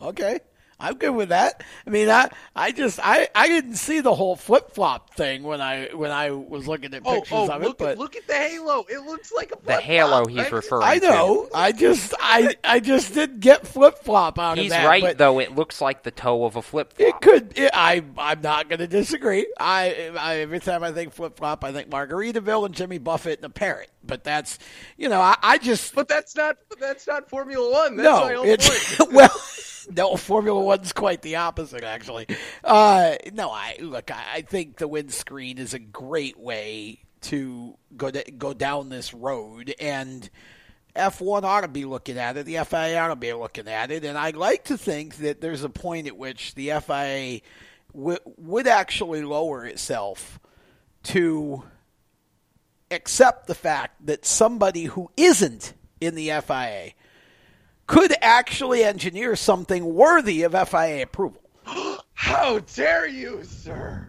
Okay. I'm good with that. I mean, I, I just, I, I didn't see the whole flip flop thing when I, when I was looking at Oh, pictures oh, of look it. But at look at the halo. It looks like a The halo he's I- referring I to. know. I just, I, I just didn't get flip flop out He's of that. He's right, but though. It looks like the toe of a flip flop. It could. It, I, I'm not going to disagree. I, I, every time I think flip flop, I think Margaritaville and Jimmy Buffett and a parrot. But that's, you know, I, I just. But that's not that's not Formula One. That's my no, it's point. well, no. Formula One's quite the opposite, actually. Uh, no, I look. I, I think the windscreen is a great way to go to, go down this road, and F1 ought to be looking at it. The FIA ought to be looking at it, and I'd like to think that there's a point at which the FIA w- would actually lower itself to accept the fact that somebody who isn't in the FIA could actually engineer something worthy of FIA approval. How dare you, sir?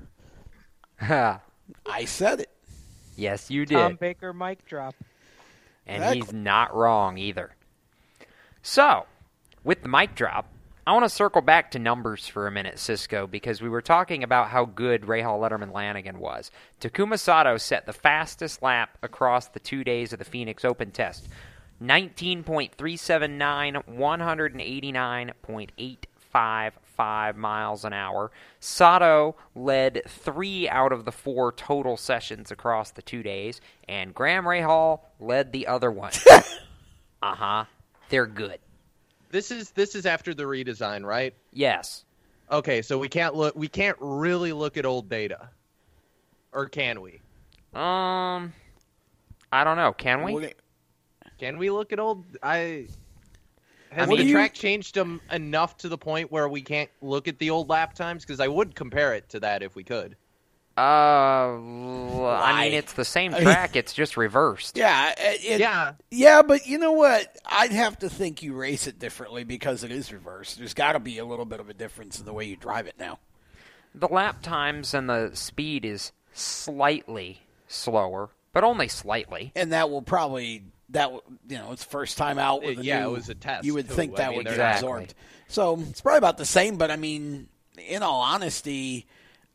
I said it. yes, you did. Tom Baker mic drop. And Exactly. he's not wrong either. So, with the mic drop, I want to circle back to numbers for a minute, Cisco, because we were talking about how good Rahal Letterman Lanigan was. Takuma Sato set the fastest lap across the two days of the Phoenix Open test 19.379, 189.855 miles an hour. Sato led three out of the four total sessions across the two days, and Graham Rahal led the other one. uh huh. They're good. This is this is after the redesign, right? Yes. Okay, so we can't look. We can't really look at old data, or can we? Um, I don't know. Can we? Can we look at old? I has mean- the track changed them enough to the point where we can't look at the old lap times? Because I would compare it to that if we could. Uh, I mean, it's the same track. It's just reversed. Yeah, it, it- Yeah. yeah, but you know what? I'd have to think you race it differently because it is reversed. There's got to be a little bit of a difference in the way you drive it now. The lap times and the speed is slightly slower, but only slightly. and that will probably that you know it's first time out with a Yeah, new- it was a test, You would too. think I that mean, would get Exactly. absorbed. So it's probably about the same. But I mean, in all honesty,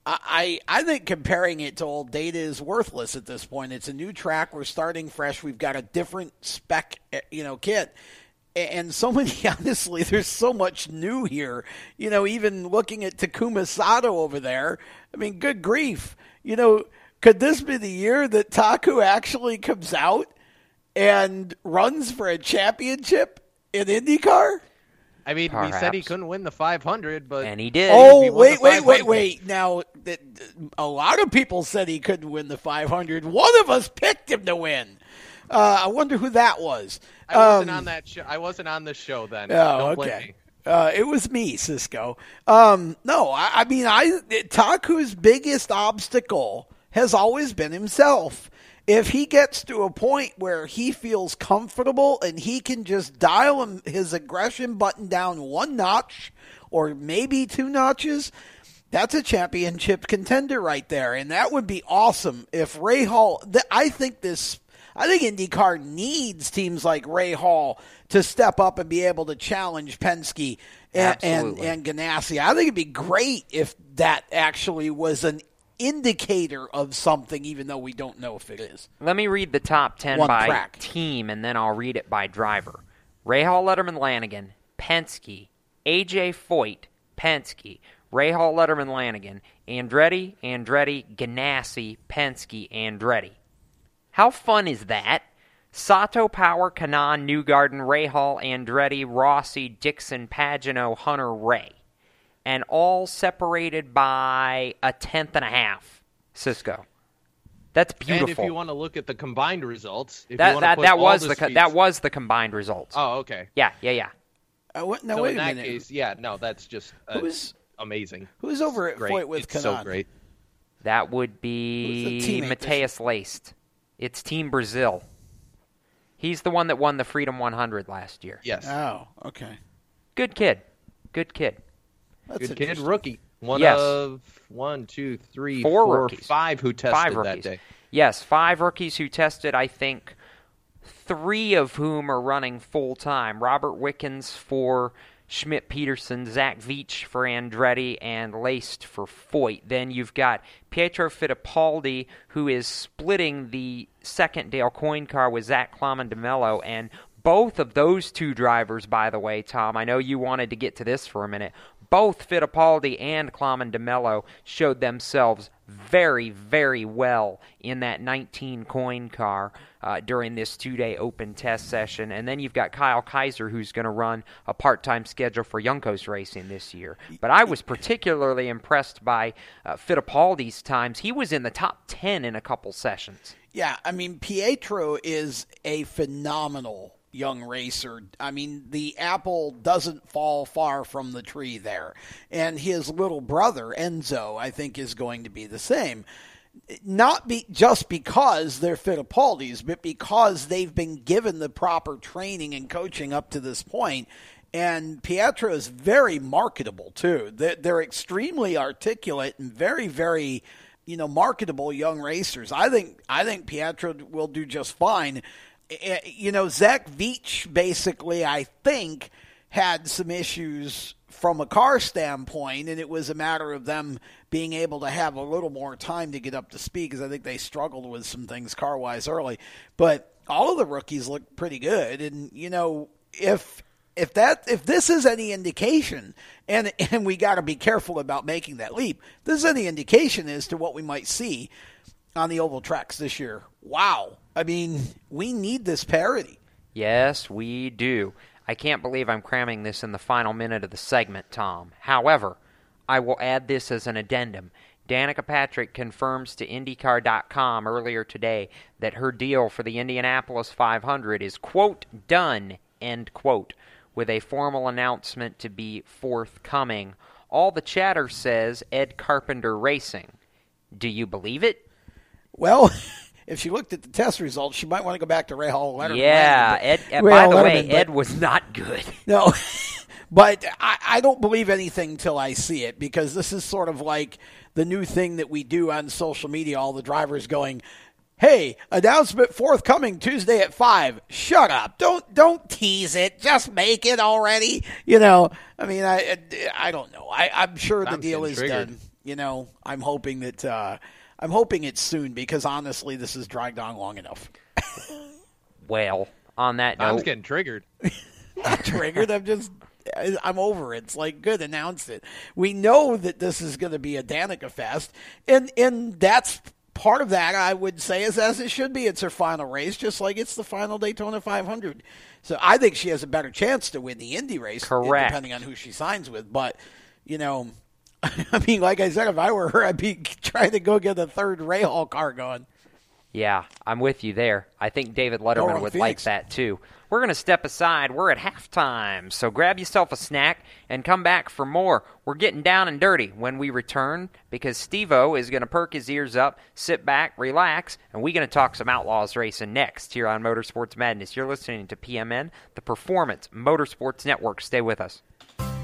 I I I think comparing it to old data is worthless at this point. It's a new track. We're starting fresh. We've got a different spec, eh, you know, kit. And so many, honestly, there's so much new here. You know, even looking at Takuma Sato over there, I mean, good grief. You know, could this be the year that Taku actually comes out and runs for a championship in IndyCar? I mean, he said he couldn't win the 500, but And he did. Oh, he wait, wait, wait, wait. Now, th- th- a lot of people said he couldn't win the 500. One of us picked him to win. Uh, I wonder who that was. I wasn't Um, on that show. I wasn't on the show then. Oh, Don't blame okay. me. Uh, it was me, Cisco. Um, no, I, I mean, I Taku's biggest obstacle has always been himself. If he gets to a point where he feels comfortable and he can just dial him, his aggression button down one notch or maybe two notches, that's a championship contender right there, and that would be awesome if Rahal. Th- I think this. I think IndyCar needs teams like Rahal to step up and be able to challenge Penske and, and, and Ganassi. I think it'd be great if that actually was an indicator of something, even though we don't know if it is. Let me read the top 10 One by crack. team, and then I'll read it by driver. Rahal Letterman Lanigan, Penske, AJ Foyt, Penske, Rahal Letterman Lanigan, Andretti, Andretti, Ganassi, Penske, Andretti. How fun is that? Sato, Power, Kanaan, Newgarden, Rahal, Andretti, Rossi, Dixon, Pagenaud, Hunter, Ray. And all separated by a tenth and a half. Cisco. That's beautiful. And if you want to look at the combined results, if you that to that, put that all was the the co- speeds- that was the combined results. Oh, okay. Yeah, yeah, yeah. Uh, what, no, so wait in a that minute. case, yeah, no, that's just uh, Who's- amazing. Who's over at great. Foyt with it's so great. That would be the teammate this Matheus Leist. It's Team Brazil. He's the one that won the Freedom 100 last year. Yes. Oh, okay. Good kid. Good kid. That's Good kid, rookie. One Yes. of one, two, three, Four four, rookies. five who tested five that day. Yes, five rookies who tested. I think three of whom are running full time. Robert Wickens for Schmidt Peterson, Zach Veach for Andretti, and Leist for Foyt. Then you've got Pietro Fittipaldi, who is splitting the second Dale Coyne car with Zach Claman De Melo, and both of those two drivers, by the way, Tom, I know you wanted to get to this for a minute. Both Fittipaldi and Claman De Melo showed themselves very, very well in that 19 Coyne car uh, during this two day open test session. And then you've got Kyle Kaiser, who's going to run a part time schedule for Juncos Racing this year. But I was particularly impressed by uh, Fittipaldi's times. He was in the top 10 in a couple sessions. Yeah, I mean Pietro is a phenomenal young racer. I mean, the apple doesn't fall far from the tree there. And his little brother Enzo, I think is going to be the same. Not be just because they're Fittipaldis, but because they've been given the proper training and coaching up to this point. And Pietro is very marketable too. They're, they're extremely articulate and very, very you know, marketable young racers. I think I think Pietro will do just fine. Eh, You know, Zach Veach basically, I think, had some issues from a car standpoint, and it was a matter of them being able to have a little more time to get up to speed because I think they struggled with some things car wise early. But all of the rookies look pretty good, and you know, if if that if this is any indication and and we got to be careful about making that leap this is any indication as to what we might see on the oval tracks this year wow i mean we need this parity Yes, we do. I can't believe I'm cramming this in the final minute of the segment, Tom. However, I will add this as an addendum. Danica Patrick confirms to IndyCar.com earlier today that her deal for the Indianapolis 500 is, quote, done, end quote, with a formal announcement to be forthcoming. All the chatter says Ed Carpenter Racing. Do you believe it? well if she looked at the test results she might want to go back to Rahal Letterman yeah, Landon, Ed. uh, Ray by Hall the way, Letterman, but- Ed was not good. No, but I, I don't believe anything till I see it because this is sort of like the new thing that we do on social media. All the drivers going, "Hey, announcement forthcoming Tuesday at 5. Shut up! Don't don't tease it. Just make it already." You know, I mean, I I don't know. I, I'm sure the I'm deal is triggered. done. You know, I'm hoping that uh, I'm hoping it's soon because honestly, this has dragged on long enough. Well, on that I was note, getting triggered. not triggered. I'm just, I'm over it. It's like, good, announce it. We know that this is going to be a Danica fest, and and that's part of that. I would say is as it should be. It's her final race, just like it's the final Daytona 500. So I think she has a better chance to win the Indy race, Correct. depending on who she signs with. But you know, I mean, like I said, if I were her, I'd be trying to go get the third Rahal car going. Yeah, I'm with you there. I think David Letterman would like that too. We're going to step aside. We're at halftime, so grab yourself a snack and come back for more. We're getting down and dirty when we return because Steve-O is going to perk his ears up, sit back, relax, and we're going to talk some Outlaws racing next here on Motorsports Madness. You're listening to PMN, the Performance Motorsports Network. Stay with us.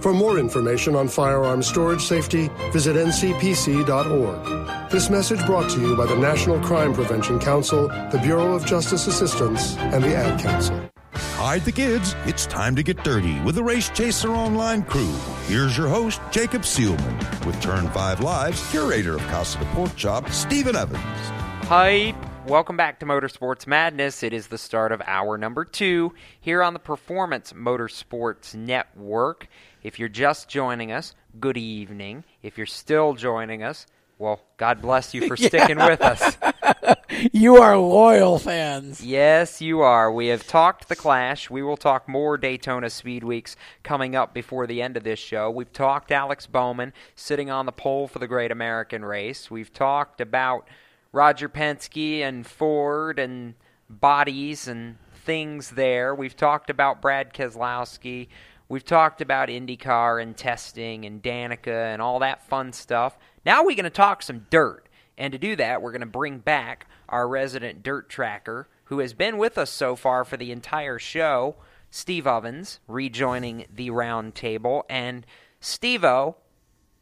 For more information on firearm storage safety, visit ncpc.org. This message brought to you by the National Crime Prevention Council, the Bureau of Justice Assistance, and the Ad Council. Hide the kids. It's time to get dirty with the Race Chaser Online crew. Here's your host, Jacob Seelman, with Turn 5 Live's curator of Casa de Pork Chop, Steven Ovens. Hi, Welcome back to Motorsports Madness. It is the start of hour number two here on the Performance Motorsports Network. If you're just joining us, good evening. If you're still joining us, well, God bless you for sticking Yeah. with us. You are loyal fans. Yes, you are. We have talked the Clash. We will talk more Daytona Speed Weeks coming up before the end of this show. We've talked Alex Bowman sitting on the pole for the Great American Race. We've talked about Roger Penske and Ford and bodies and things there. We've talked about Brad Keselowski. We've talked about IndyCar and testing and Danica and all that fun stuff. Now we're going to talk some dirt. And to do that, we're going to bring back our resident dirt tracker who has been with us so far for the entire show, Steve Ovens, rejoining the round table. And Steve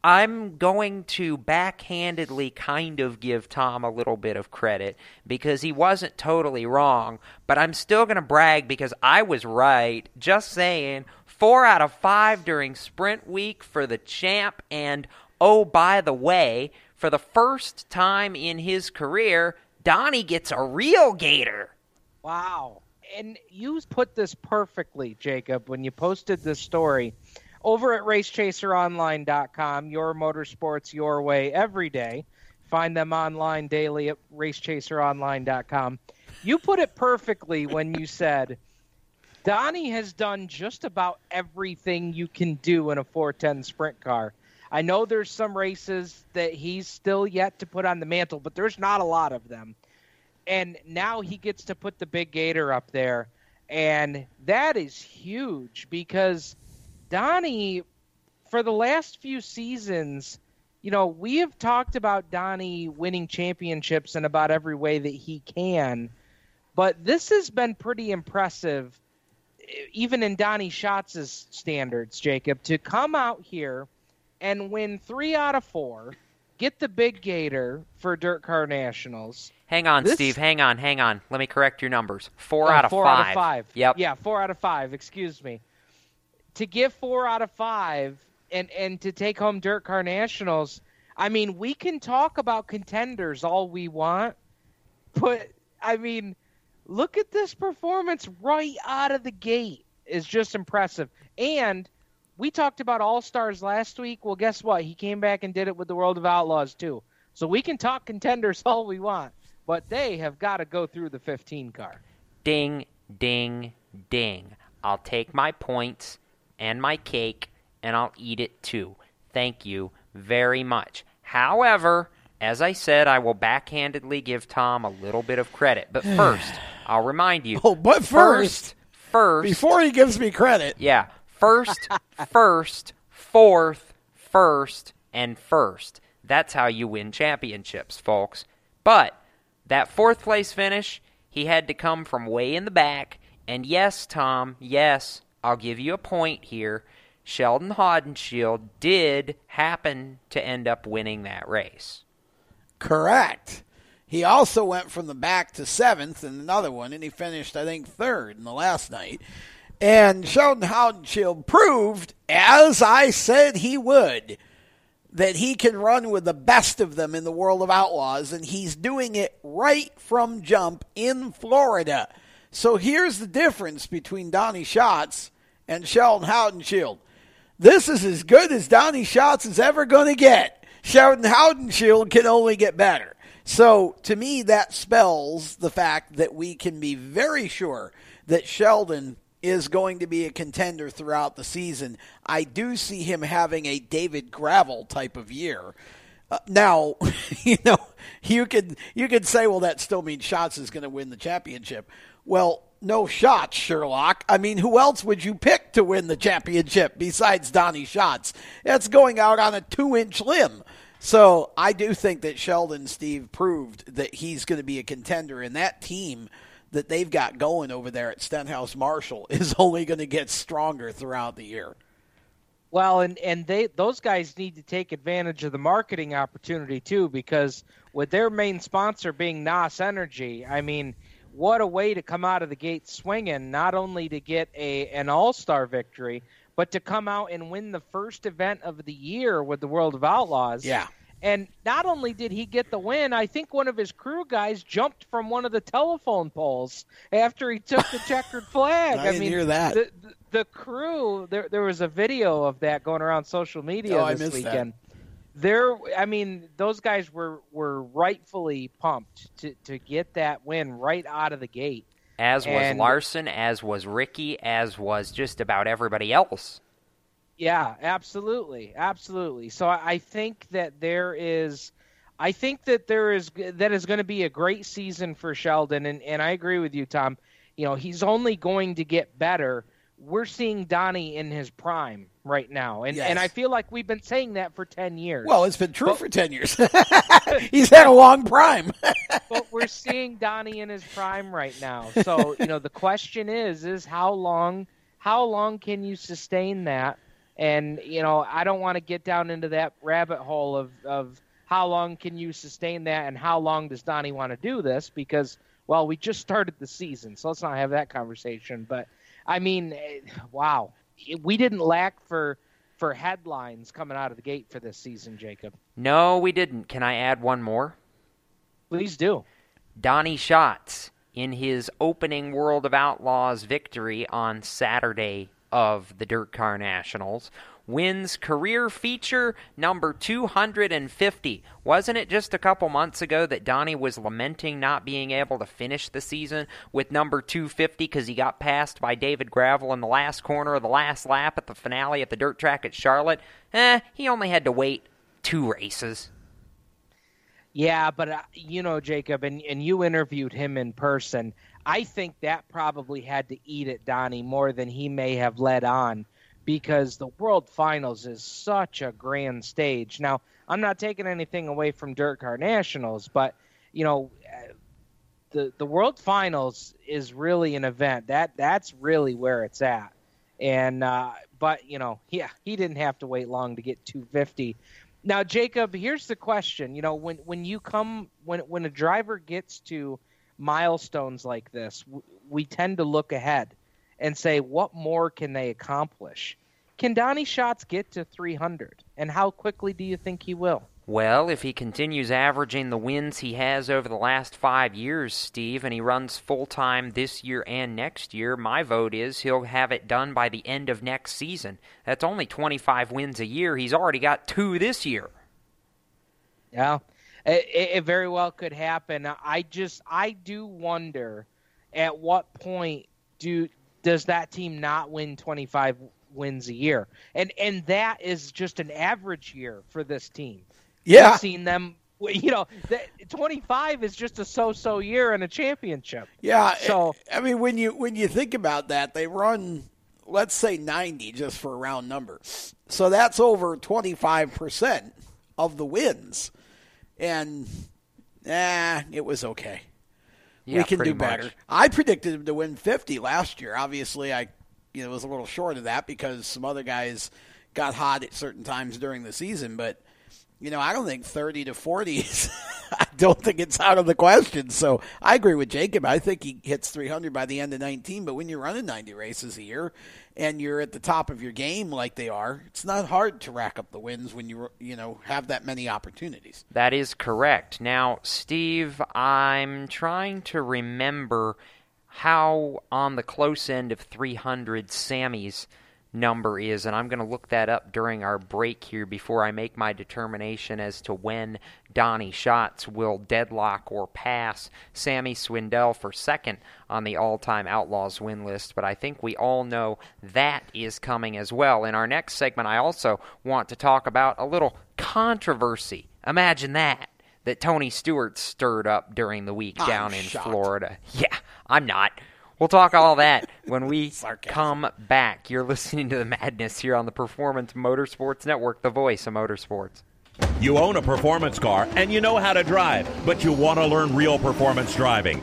I'm going to backhandedly kind of give Tom a little bit of credit because he wasn't totally wrong, but I'm still going to brag because I was right. Just saying, four out of five during sprint week for the champ. And oh, by the way, for the first time in his career, Donnie gets a real gator. Wow. And you put this perfectly, Jacob, when you posted this story over at racechaseronline.com, your motorsports your way every day. Find them online daily at racechaseronline.com. You put it perfectly when you said Donnie has done just about everything you can do in a 410 sprint car. I know there's some races that he's still yet to put on the mantle, but there's not a lot of them. and now he gets to put the big gator up there, and that is huge because Donnie, for the last few seasons, you know, we have talked about Donnie winning championships in about every way that he can, but this has been pretty impressive, even in Donnie Schatz's standards, Jacob, to come out here and win three out of four, get the big gator for Dirt Car Nationals. Hang on, This- Steve. Hang on, hang on. Let me correct your numbers. Four Oh, out of four five. out of five. Yep. Yeah, four out of five. Excuse me. To get four out of five and and to take home Dirt Car Nationals, I mean, we can talk about contenders all we want, but I mean, look at this performance right out of the gate is just impressive. And we talked about All Stars last week. Well, guess what? He came back and did it with the World of Outlaws too. So we can talk contenders all we want, but they have got to go through the 15 car. Ding, ding, ding. I'll take my points and my cake and I'll eat it too. Thank you very much. However, as I said, I will backhandedly give Tom a little bit of credit. But first, I'll remind you. Oh, but first, first, before he gives me credit, yeah, first, first, fourth, first, and first. That's how you win championships, folks. But that fourth place finish, he had to come from way in the back. And yes, Tom, yes, I'll give you a point here. Sheldon Haudenschild did happen to end up winning that race. Correct. He also went from the back to seventh in another one, and he finished, I think, third in the last night. And Sheldon Haudenschild proved, as I said he would, that he can run with the best of them in the world of outlaws, and he's doing it right from jump in Florida. So here's the difference between Donnie Schatz and Sheldon Haudenschild. This is as good as Donnie Schatz is ever going to get. Sheldon Haudenschild can only get better. So to me, that spells the fact that we can be very sure that Sheldon is going to be a contender throughout the season. I do see him having a David Gravel type of year. Uh, now, you know, you could you could say, well, that still means Schatz is going to win the championship. Well, no shots, Sherlock. I mean, who else would you pick to win the championship besides Donnie Schatz? That's going out on a two-inch limb. So I do think that Sheldon Steve proved that he's going to be a contender, and that team that they've got going over there at Stenhouse Marshall is only going to get stronger throughout the year. Well, and and they those guys need to take advantage of the marketing opportunity too, because with their main sponsor being NOS Energy, I mean, what a way to come out of the gate swinging! Not only to get a an All Star victory, but to come out and win the first event of the year with the World of Outlaws. Yeah. And not only did he get the win, I think one of his crew guys jumped from one of the telephone poles after he took the checkered flag. I didn't mean, hear that. The, the, the crew, there, there was a video of that going around social media Oh, I this missed that. weekend. There, I mean, those guys were, were rightfully pumped to, to get that win right out of the gate. As was And- Larson, as was Ricky, as was just about everybody else. Yeah, absolutely, absolutely. So I, I think that there is, I think that there is that is going to be a great season for Sheldon, and and I agree with you, Tom. You know, he's only going to get better. We're seeing Donnie in his prime right now, and Yes. and I feel like we've been saying that for ten years. Well, it's been true for 10 years. He's had a long prime. but we're seeing Donnie in his prime right now. So you know, the question is, is how long, how long can you sustain that? And you know, I don't want to get down into that rabbit hole of of how long can you sustain that, and how long does Donnie want to do this? Because well, we just started the season, so let's not have that conversation. But I mean, eh, wow, we didn't lack for for headlines coming out of the gate for this season, Jacob. No, we didn't. Can I add one more? Please do. Donnie Schatz in his opening World of Outlaws victory on Saturday of the Dirt Car Nationals wins career feature number 250. Wasn't it just a couple months ago that Donnie was lamenting not being able to finish the season with number 250 because he got passed by David Gravel in the last corner of the last lap at the finale at the dirt track at Charlotte? Eh, he only had to wait two races. Yeah, but uh, you know, Jacob, and, and you interviewed him in person. I think that probably had to eat at Donnie more than he may have let on because the World Finals is such a grand stage. Now, I'm not taking anything away from Dirt Car Nationals, but you know, the the World Finals is really an event. That that's really where it's at. And uh, but you know, yeah, he didn't have to wait long to get 250. Now, Jacob, here's the question. You know, when when you come when when a driver gets to milestones like this, we tend to look ahead and say, what more can they accomplish? Can Donnie Schatz get to 300? And how quickly do you think he will? Well, if he continues averaging the wins he has over the last five years, Steve, and he runs full time this year and next year, my vote is he'll have it done by the end of next season. That's only 25 wins a year. He's already got two this year. Yeah, it, it very well could happen. I just, I do wonder at what point do does that team not win 25 wins a year? And and that is just an average year for this team. Yeah. We've seen them you know, 25 is just a so-so year in a championship. Yeah. So I mean when you when you think about that, they run let's say 90 just for a round number. So that's over 25% of the wins. And eh, it was okay. Yeah, we can do better. much. I predicted him to win 50 last year. Obviously, I you know was a little short of that because some other guys got hot at certain times during the season, but you know, I don't think 30 to 40 is I don't think it's out of the question. So, I agree with Jacob. I think he hits 300 by the end of 19, but when you're running 90 races a year and you're at the top of your game like they are, it's not hard to rack up the wins when you you know, have that many opportunities. That is correct. Now, Steve, I'm trying to remember how on the close end of 300 Sammy's number is, and I'm going to look that up during our break here before I make my determination as to when Donnie Schatz will deadlock or pass Sammy Swindell for second on the all time Outlaws win list. But I think we all know that is coming as well. In our next segment, I also want to talk about a little controversy. Imagine that. That Tony Stewart stirred up during the week I'm down in shocked. Florida. Yeah, I'm not. We'll talk all that when we come back. You're listening to the madness here on the Performance Motorsports Network, the voice of motorsports. You own a performance car and you know how to drive, but you want to learn real performance driving.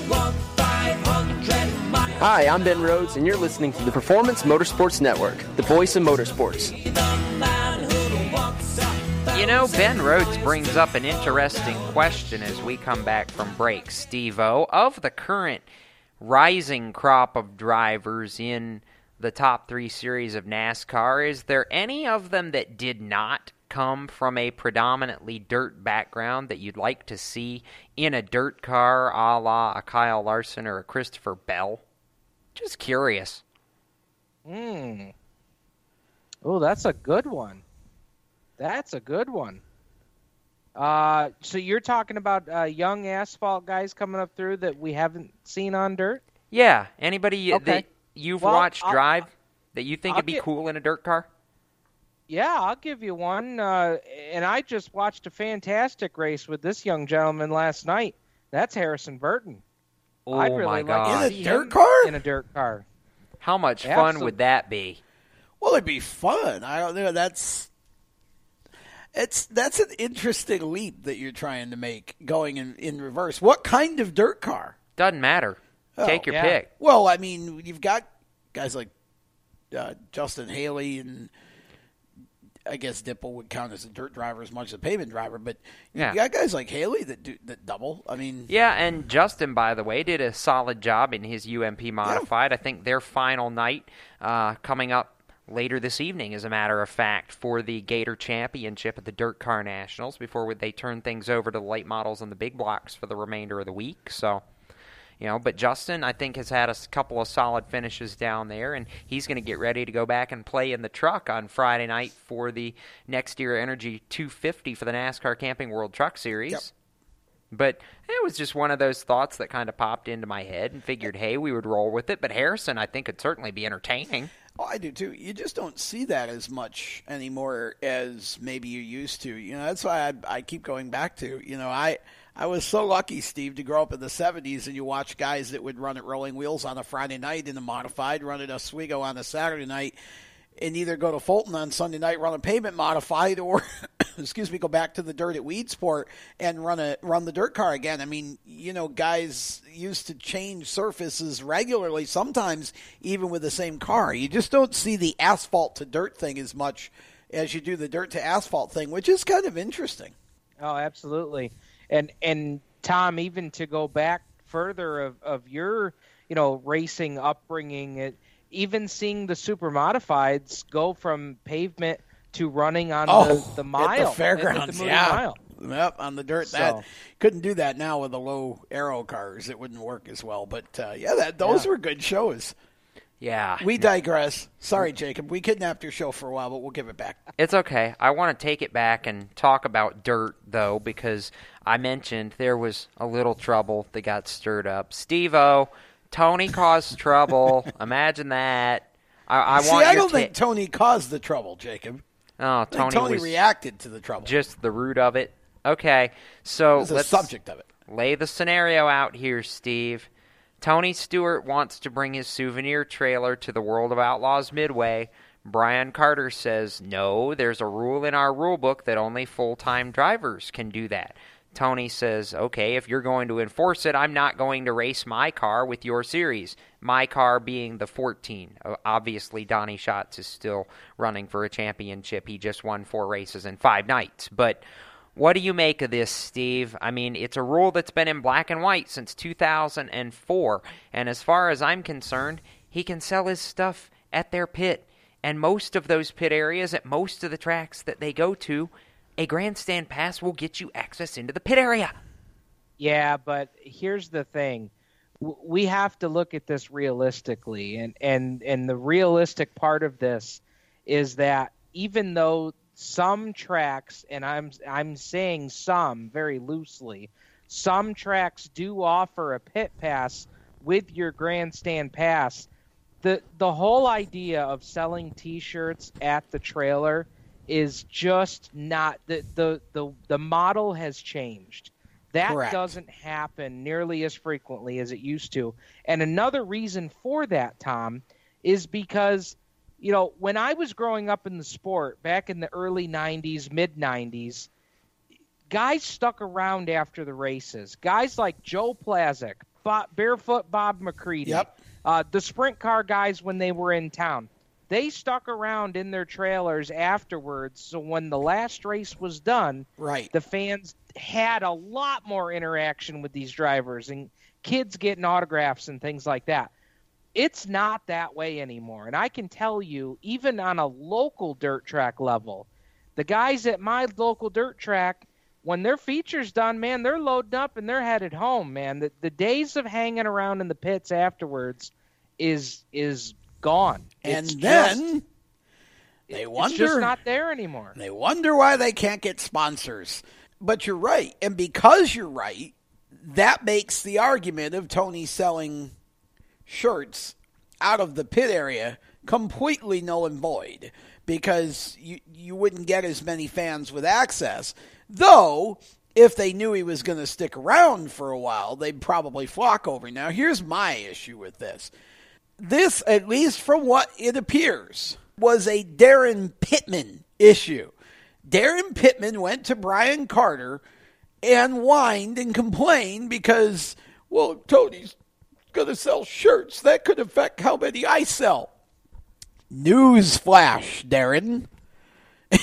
Hi, I'm Ben Rhodes, and you're listening to the Performance Motorsports Network, the voice of motorsports. You know, Ben Rhodes brings up an interesting question as we come back from break, Steve O. Of the current rising crop of drivers in the top three series of NASCAR, is there any of them that did not come from a predominantly dirt background that you'd like to see in a dirt car a la a Kyle Larson or a Christopher Bell? Just curious. Hmm. Oh, that's a good one. That's a good one. Uh, so you're talking about uh, young asphalt guys coming up through that we haven't seen on dirt? Yeah. Anybody Okay. that you've Well, watched I'll- drive that you think I'll would be get- cool in a dirt car? Yeah, I'll give you one. Uh, and I just watched a fantastic race with this young gentleman last night. That's Harrison Burton. Oh I'd really my like God. to In a dirt car? In a dirt car. How much fun would that be? Well, it'd be fun. I don't know. That's it's that's an interesting leap that you're trying to make, going in in reverse. What kind of dirt car? Doesn't matter. Oh, Take your yeah. pick. Well, I mean, you've got guys like uh, Justin Haley and I guess Dippel would count as a dirt driver as much as a pavement driver, but Yeah. you got guys like Haley that do that double. I mean, Yeah, and Justin, by the way, did a solid job in his UMP modified. I think their final night uh, coming up later this evening, as a matter of fact, for the Gator Championship at the Dirt Car Nationals before they turn things over to the late models and the big blocks for the remainder of the week. So. You know, but Justin, I think, has had a couple of solid finishes down there, and he's going to get ready to go back and play in the truck on Friday night for the NextEra Energy 250 for the NASCAR Camping World Truck Series. But it was just one of those thoughts that kind of popped into my head and figured, hey, we would roll with it. But Harrison, I think, could certainly be entertaining. Oh, I do too. You just don't see that as much anymore as maybe you used to. You know, that's why I, I keep going back to. You know, I I was so lucky, Steve, to grow up in the '70s, and you watch guys that would run at Rolling Wheels on a Friday night in a modified, run at Oswego on a Saturday night, and either go to Fulton on Sunday night, run a pavement modified, or excuse me, go back to the dirt at Weedsport and run a run the dirt car again. I mean, you know, guys used to change surfaces regularly, sometimes even with the same car. You just don't see the asphalt to dirt thing as much as you do the dirt to asphalt thing, which is kind of interesting. Oh, absolutely. And and Tom, even to go back further of, of your you know racing upbringing, it, even seeing the super modifieds go from pavement to running on oh, the, the mile the fairgrounds, the yeah. Mile. Yep, on the dirt. So- That couldn't do that now with the low aero cars. It wouldn't work as well. But uh, yeah, that those Yeah. were good shows. Yeah. We digress. Sorry, Jacob. We kidnapped your show for a while, but we'll give it back. It's okay. I want to take it back and talk about dirt, though, because I mentioned there was a little trouble that got stirred up. Steve O, Tony caused trouble. Imagine that. I, I See, want I don't ta- think Tony caused the trouble, Jacob. Oh, Tony, Tony reacted to the trouble. Just the root of it. Okay, so the subject of it. Lay the scenario out here, Steve. Tony Stewart wants to bring his souvenir trailer to the World of Outlaws Midway. Brian Carter says, No, there's a rule in our rule book that only full time drivers can do that. Tony says, Okay, if you're going to enforce it, I'm not going to race my car with your series. My car being the 14. Uh, Obviously, Donnie Schatz is still running for a championship. He just won four races in five nights. But what do you make of this, Steve? I mean, it's a rule that's been in black and white since 2004. And as far as I'm concerned, he can sell his stuff at their pit. And most of those pit areas, at most of the tracks that they go to, a grandstand pass will get you access into the pit area. Yeah, but here's the thing. We have to look at this realistically and and and the realistic part of this is that even though some tracks and I'm I'm saying some very loosely, some tracks do offer a pit pass with your grandstand pass. The the whole idea of selling t-shirts at the trailer is just not the the the, the model has changed. That Correct. doesn't happen nearly as frequently as it used to. And another reason for that, Tom, is because you know, when I was growing up in the sport back in the early 90s, mid 90s, guys stuck around after the races. Guys like Joe Plazik, Bob, Barefoot Bob McCreadie, Yep. uh, the sprint car guys when they were in town. They stuck around in their trailers afterwards. So when the last race was done, Right. the fans had a lot more interaction with these drivers and kids getting autographs and things like that. It's not that way anymore. And I can tell you, even on a local dirt track level, the guys at my local dirt track, when their feature's done, man, they're loading up and they're headed home, man. The, the days of hanging around in the pits afterwards is is gone. And It's then just- they wonder it's wonder just not there anymore. They wonder why they can't get sponsors. But you're right. And because you're right, that makes the argument of Tony selling shirts out of the pit area completely null and void because you you wouldn't get as many fans with access. Though if they knew he was going to stick around for a while, they'd probably flock over. Now, here's my issue with this. This, at least from what it appears, was a Daryn Pittman issue. Daryn Pittman went to Brian Carter and whined and complained because, well, Tony's going to sell shirts. That could affect how many I sell. Newsflash, Daryn.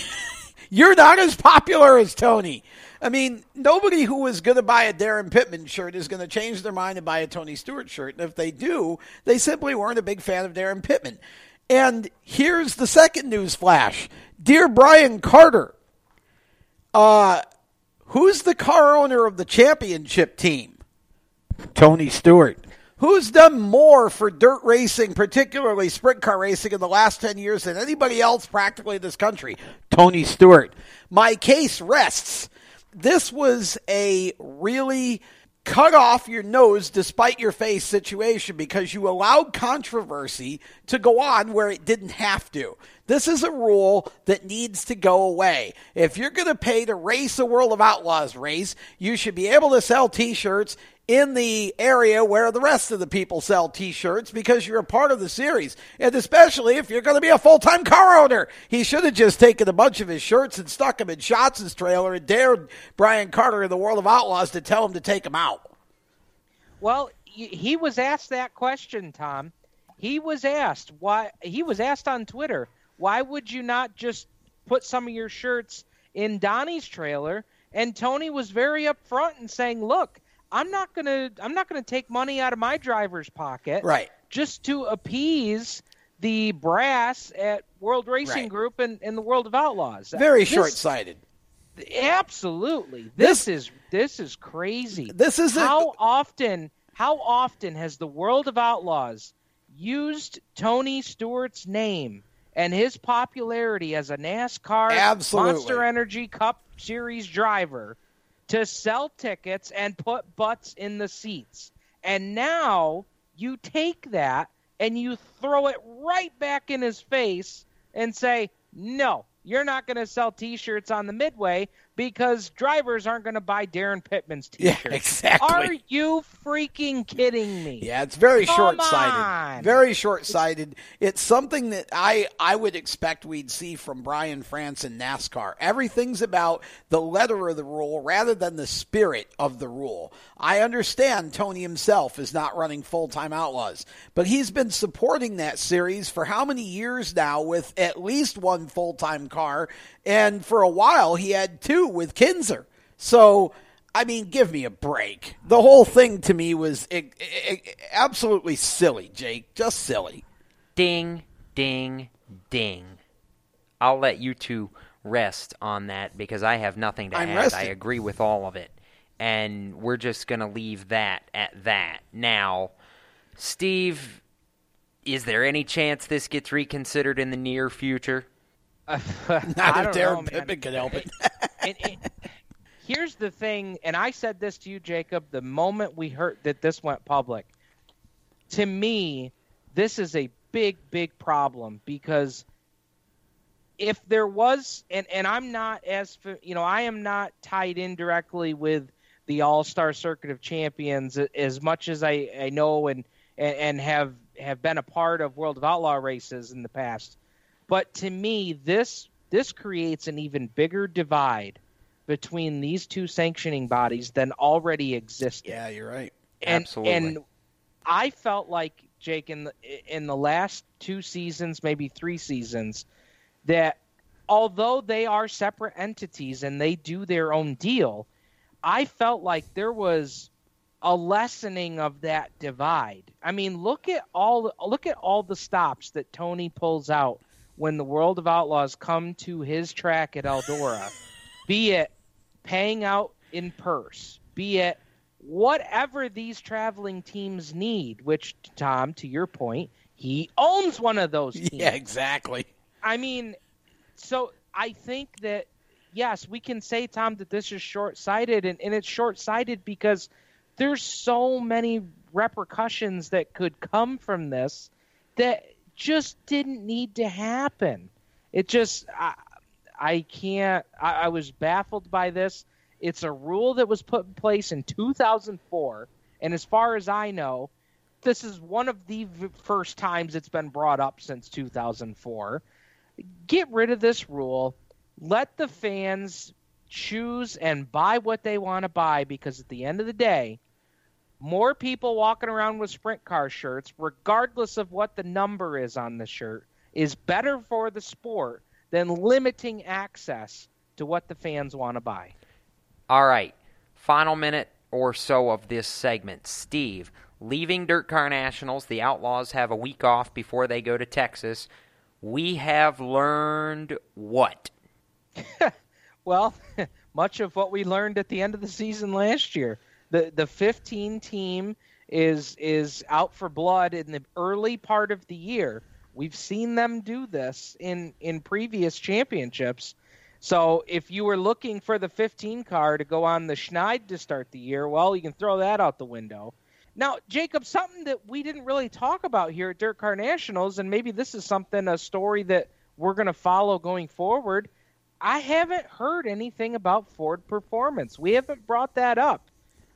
You're not as popular as Tony. I mean, nobody who is going to buy a Daryn Pittman shirt is going to change their mind and buy a Tony Stewart shirt. And if they do, they simply weren't a big fan of Daryn Pittman. And here's the second news flash. Dear Brian Carter, uh, who's the car owner of the championship team? Tony Stewart. Who's done more for dirt racing, particularly sprint car racing, in the last 10 years than anybody else practically in this country? Tony Stewart. My case rests. This was a really cut off your nose despite your face situation because you allowed controversy to go on where it didn't have to. This is a rule that needs to go away. If you're going to pay to race a World of Outlaws race, you should be able to sell t shirts in the area where the rest of the people sell t-shirts because you're a part of the series and especially if you're going to be a full-time car owner he should have just taken a bunch of his shirts and stuck them in Schatz' trailer and dared brian carter in the world of outlaws to tell him to take them out Well, he was asked that question, Tom. He was asked why he was asked on Twitter, why would you not just put some of your shirts in Donnie's trailer? And Tony was very upfront and saying, "Look, I'm not going to I'm not to take money out of my driver's pocket Right. just to appease the brass at World Racing Right. Group and, and the World of Outlaws." very This- short-sighted Absolutely. This, is this is crazy. This is a- how often how often has the World of Outlaws used Tony Stewart's name and his popularity as a NASCAR Absolutely. Monster Energy Cup Series driver to sell tickets and put butts in the seats. And now you take that and you throw it right back in his face and say, "No, you're not going to sell T-shirts on the Midway because drivers aren't going to buy Daryn Pittman's Yeah, T-shirts." exactly. Are you freaking kidding me? Yeah, it's very Come short-sighted. on. Very short-sighted. It's something that I I would expect we'd see from Brian France in NASCAR. Everything's about the letter of the rule rather than the spirit of the rule. I understand Tony himself is not running full-time Outlaws, but he's been supporting that series for how many years now with at least one full-time car, and for a while he had two with Kinser. So I mean, give me a break. The whole thing to me was eh, eh, absolutely silly, Jake. Just silly. Ding, ding, ding. I'll let you two rest on that because I have nothing to I'm add. resting. I agree with all of it. And we're just going to leave that at that. Now, Steve, is there any chance this gets reconsidered in the near future? I Not if don't Daryn man. Pittman can help it. and, and here's the thing, and I said this to you, Jacob, the moment we heard that this went public. To me, this is a big, big problem because if there was, and, and I'm not as, you know, I am not tied in directly with the All Star Circuit of Champions as much as I, I know and, and, and have, have been a part of World of Outlaw races in the past. But to me, this this creates an even bigger divide between these two sanctioning bodies than already existed. Yeah, you're right. And, Absolutely. And I felt like Jake in the in the last two seasons, maybe three seasons, that although they are separate entities and they do their own deal, I felt like there was a lessening of that divide. I mean, look at all look at all the stops that Tony pulls out when the World of Outlaws come to his track at Eldora, be it paying out in purse, be it whatever these traveling teams need, which Tom, to your point, he owns one of those teams. Yeah, exactly. I mean, so I think that yes, we can say, Tom, that this is short sighted, and, and it's short sighted because there's so many repercussions that could come from this that just didn't need to happen. It just, I, I can't, I, I was baffled by this. It's a rule that was put in place in 2004, and as far as I know, this is one of the first times it's been brought up since 2004. Get rid of this rule. Let the fans choose and buy what they want to buy because at the end of the day, more people walking around with sprint car shirts, regardless of what the number is on the shirt, is better for the sport than limiting access to what the fans want to buy. All right. Final minute or so of this segment. Steve, leaving Dirt Car Nationals, the Outlaws have a week off before they go to Texas. We have learned what? Well, much of what we learned at the end of the season last year. The the 15 team is is out for blood in the early part of the year. We've seen them do this in in previous championships. So if you were looking for the 15 car to go on the Schneid to start the year, well, you can throw that out the window. Now, Jacob, something that we didn't really talk about here at Dirt Car Nationals, and maybe this is something, a story that we're going to follow going forward. I haven't heard anything about Ford Performance. We haven't brought that up.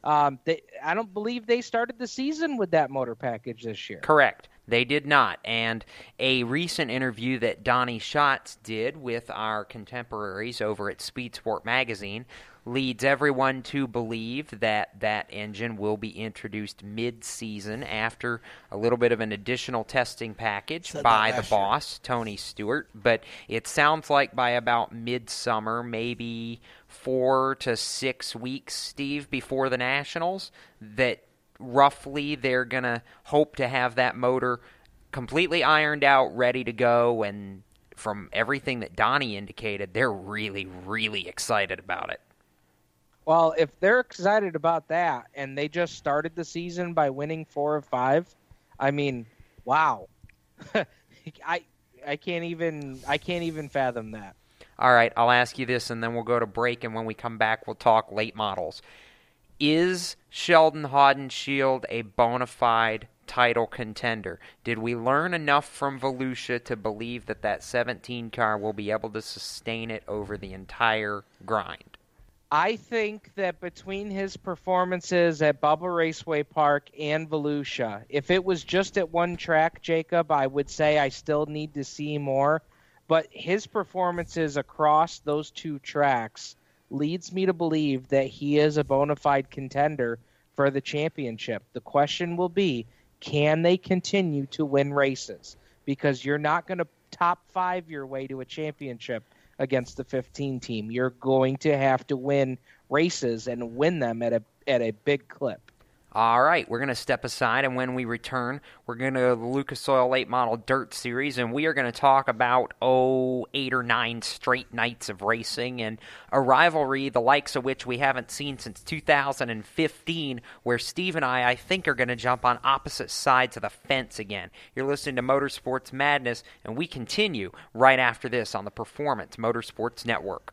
Um, they, I don't believe they started the season with that motor package this year. Correct. They did not. And a recent interview that Donnie Schatz did with our contemporaries over at Speed Sport Magazine leads everyone to believe that that engine will be introduced mid-season after a little bit of an additional testing package Said by the last year. boss, Tony Stewart. But it sounds like by about midsummer, maybe four to six weeks, Steve, before the Nationals, that roughly they're going to hope to have that motor completely ironed out, ready to go. And from everything that Donnie indicated, they're really, really excited about it. Well, if they're excited about that and they just started the season by winning four of five, I mean, wow. I I can't even I can't even fathom that. All right, I'll ask you this, and then we'll go to break. And when we come back, we'll talk late models. Is Sheldon Haudenschild a bona fide title contender? Did we learn enough from Volusia to believe that that 17 car will be able to sustain it over the entire grind? I think that between his performances at Bubba Raceway Park and Volusia, if it was just at one track, Jacob, I would say I still need to see more. But his performances across those two tracks leads me to believe that he is a bona fide contender for the championship. The question will be can they continue to win races? Because you're not going to top five your way to a championship against the 15 team. You're going to have to win races and win them at a at a big clip. All right, we're going to step aside, and when we return, we're going to the Lucas Oil Late Model Dirt Series, and we are going to talk about, oh, eight or nine straight nights of racing and a rivalry the likes of which we haven't seen since 2015, where Steve and I, I think, are going to jump on opposite sides of the fence again. You're listening to Motorsports Madness, and we continue right after this on the Performance Motorsports Network.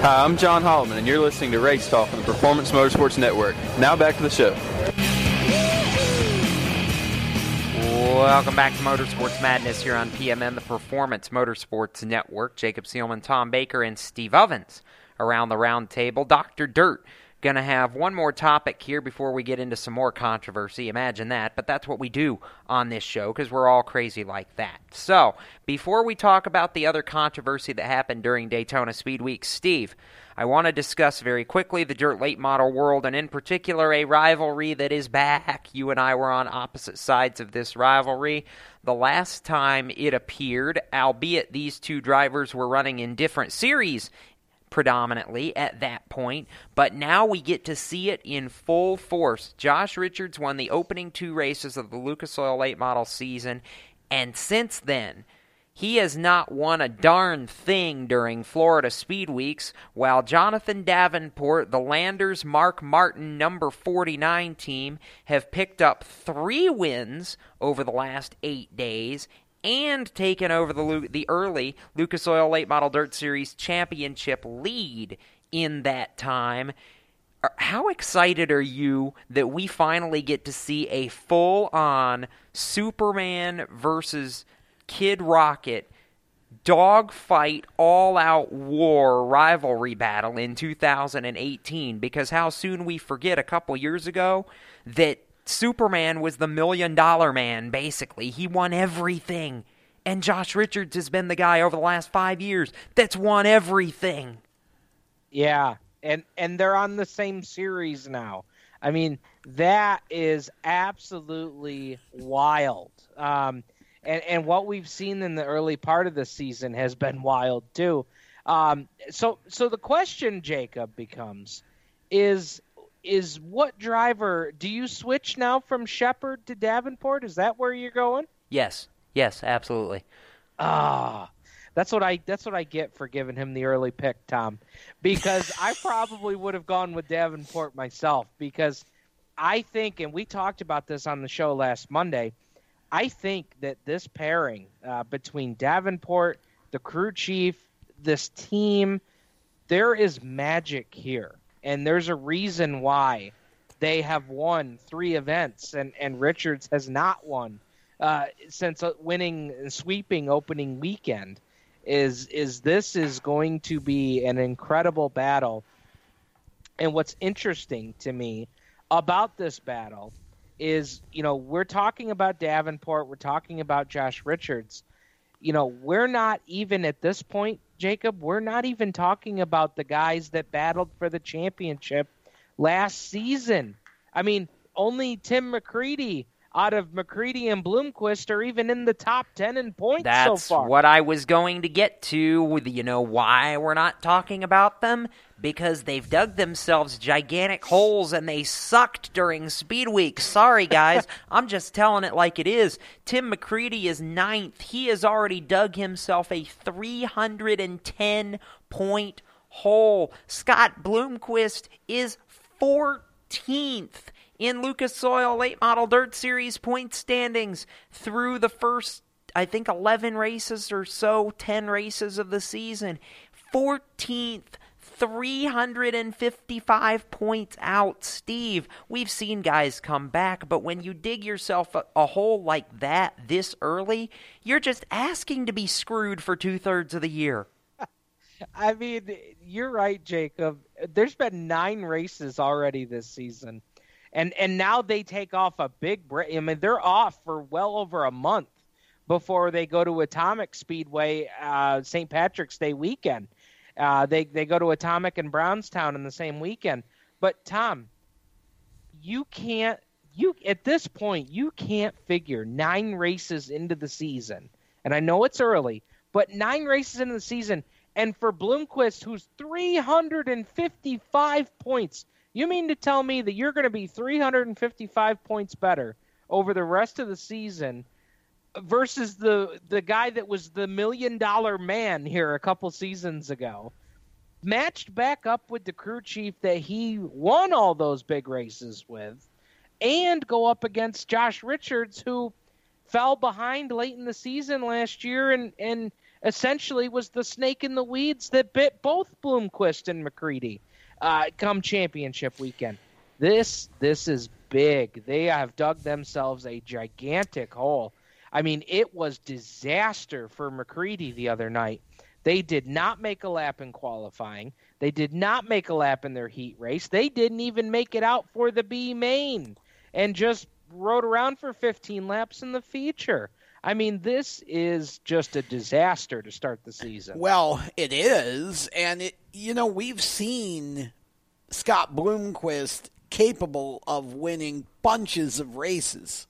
Hi, I'm John Holloman, and you're listening to Race Talk on the Performance Motorsports Network. Now back to the show. Welcome back to Motorsports Madness here on PMN, the Performance Motorsports Network. Jacob Seelman, Tom Baker, and Steve Ovens around the round table. Dr. Dirt going to have one more topic here before we get into some more controversy. Imagine that, but that's what we do on this show because we're all crazy like that. So, before we talk about the other controversy that happened during Daytona Speed Week, Steve, I want to discuss very quickly the dirt late model world and, in particular, a rivalry that is back. You and I were on opposite sides of this rivalry. The last time it appeared, albeit these two drivers were running in different series predominantly at that point, but now we get to see it in full force. Josh Richards won the opening two races of the Lucas Oil late model season, and since then, he has not won a darn thing during Florida Speed Weeks, while Jonathan Davenport, the Landers Mark Martin number 49 team, have picked up three wins over the last eight days and taken over the, the early Lucas Oil Late Model Dirt Series championship lead in that time. Uh, how excited are you that we finally get to see a full on Superman versus Kid Rocket dogfight, all out war rivalry battle in 2018 because how soon we forget a couple years ago that Superman was the million dollar man, basically. He won everything. And Josh Richards has been the guy over the last five years that's won everything. Yeah, and and they're on the same series now. I mean, that is absolutely wild. Um, and and what we've seen in the early part of the season has been wild too. Um, so so the question, Jacob, becomes: is is what driver do you switch now from Sheppard to Davenport? Is that where you're going? Yes, yes, absolutely. Ah, that's what I that's what I get for giving him the early pick, Tom. Because I probably would have gone with Davenport myself because I think, and we talked about this on the show last Monday. I think that this pairing uh, between Davenport, the crew chief, this team, there is magic here, and there's a reason why they have won three events, and and Richards has not won uh, since uh, winning and sweeping opening weekend. Is is this is going to be an incredible battle, and what's interesting to me about this battle is you know we're talking about Davenport, we're talking about Josh Richards. You know, we're not even at this point, Jacob, we're not even talking about the guys that battled for the championship last season. I mean, only Tim McCreadie out of McCreadie and Bloomquist are even in the top 10 in points That's so far. what I was going to get to. With you know why we're not talking about them? Because they've dug themselves gigantic holes and they sucked during Speed Week. Sorry, guys. I'm just telling it like it is. Tim McCreadie is ninth. He has already dug himself a 310 point hole. Scott Bloomquist is 14th in Lucas Oil Late Model Dirt Series point standings through the first, I think, 11 races or so, 10 races of the season. 14th. 355 points out. Steve, we've seen guys come back, but when you dig yourself a, a hole like that this early, you're just asking to be screwed for two thirds of the year. I mean, you're right, Jacob. There's been nine races already this season and and now they take off a big break. I mean, they're off for well over a month before they go to Atomic Speedway uh, St. Patrick's Day weekend. Uh, they they go to Atomic and Brownstown in the same weekend. But Tom, you can't you at this point you can't figure nine races into the season, and I know it's early, but nine races into the season, and for Bloomquist, who's 355 points you mean to tell me that you're going to be 355 points better over the rest of the season versus the the guy that was the million dollar man here a couple seasons ago? Matched back up with the crew chief that he won all those big races with, and go up against Josh Richards, who fell behind late in the season last year and, and essentially was the snake in the weeds that bit both Bloomquist and McCreadie uh, come championship weekend. This this is big. They have dug themselves a gigantic hole. I mean, it was disaster for McCreadie the other night. They did not make a lap in qualifying. They did not make a lap in their heat race. They didn't even make it out for the B main and just rode around for 15 laps in the feature. I mean, this is just a disaster to start the season. Well, it is, and it you know we've seen Scott Bloomquist capable of winning bunches of races.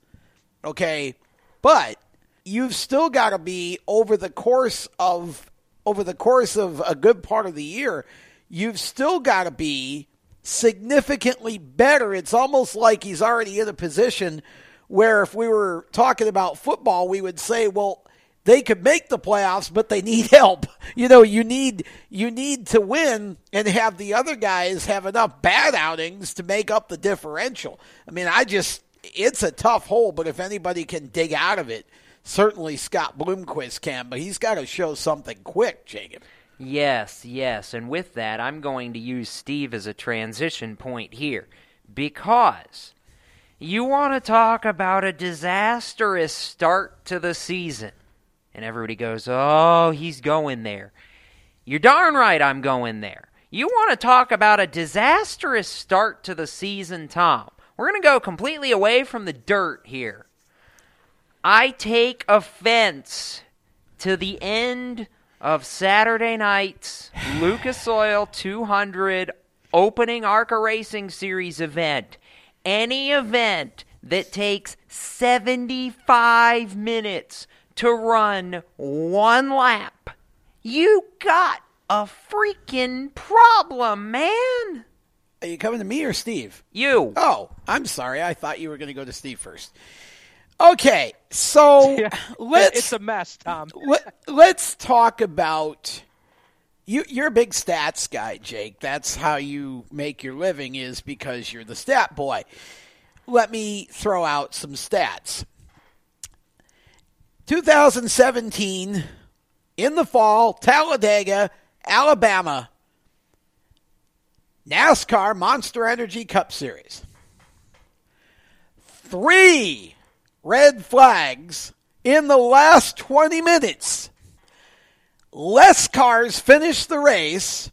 Okay, but you've still got to be over the course of over the course of a good part of the year. You've still got to be significantly better. It's almost like he's already in a position where if we were talking about football, we would say, well, they could make the playoffs, but they need help. You know, you need you need to win and have the other guys have enough bad outings to make up the differential. I mean, I just it's a tough hole, but if anybody can dig out of it, certainly Scott Bloomquist can, but he's got to show something quick, Jacob. Yes, yes, and with that, I'm going to use Steve as a transition point here because you want to talk about a disastrous start to the season. And everybody goes, Oh, he's going there. You're darn right I'm going there. You want to talk about a disastrous start to the season, Tom. We're going to go completely away from the dirt here. I take offense to the end of Saturday night's Lucas Oil 200 opening ARCA Racing Series event any event that takes 75 minutes to run one lap, you got a freaking problem, man. Are you coming to me or Steve? You. Oh, I'm sorry. I thought you were going to go to Steve first. Okay, so Yeah. let's It's a mess, Tom. let, let's talk about you. You're a big stats guy, Jake. That's how you make your living, is because you're the stat boy. Let me throw out some stats. 2017 in the fall, Talladega, Alabama, NASCAR Monster Energy Cup Series. Three red flags in the last 20 minutes. Less cars finished the race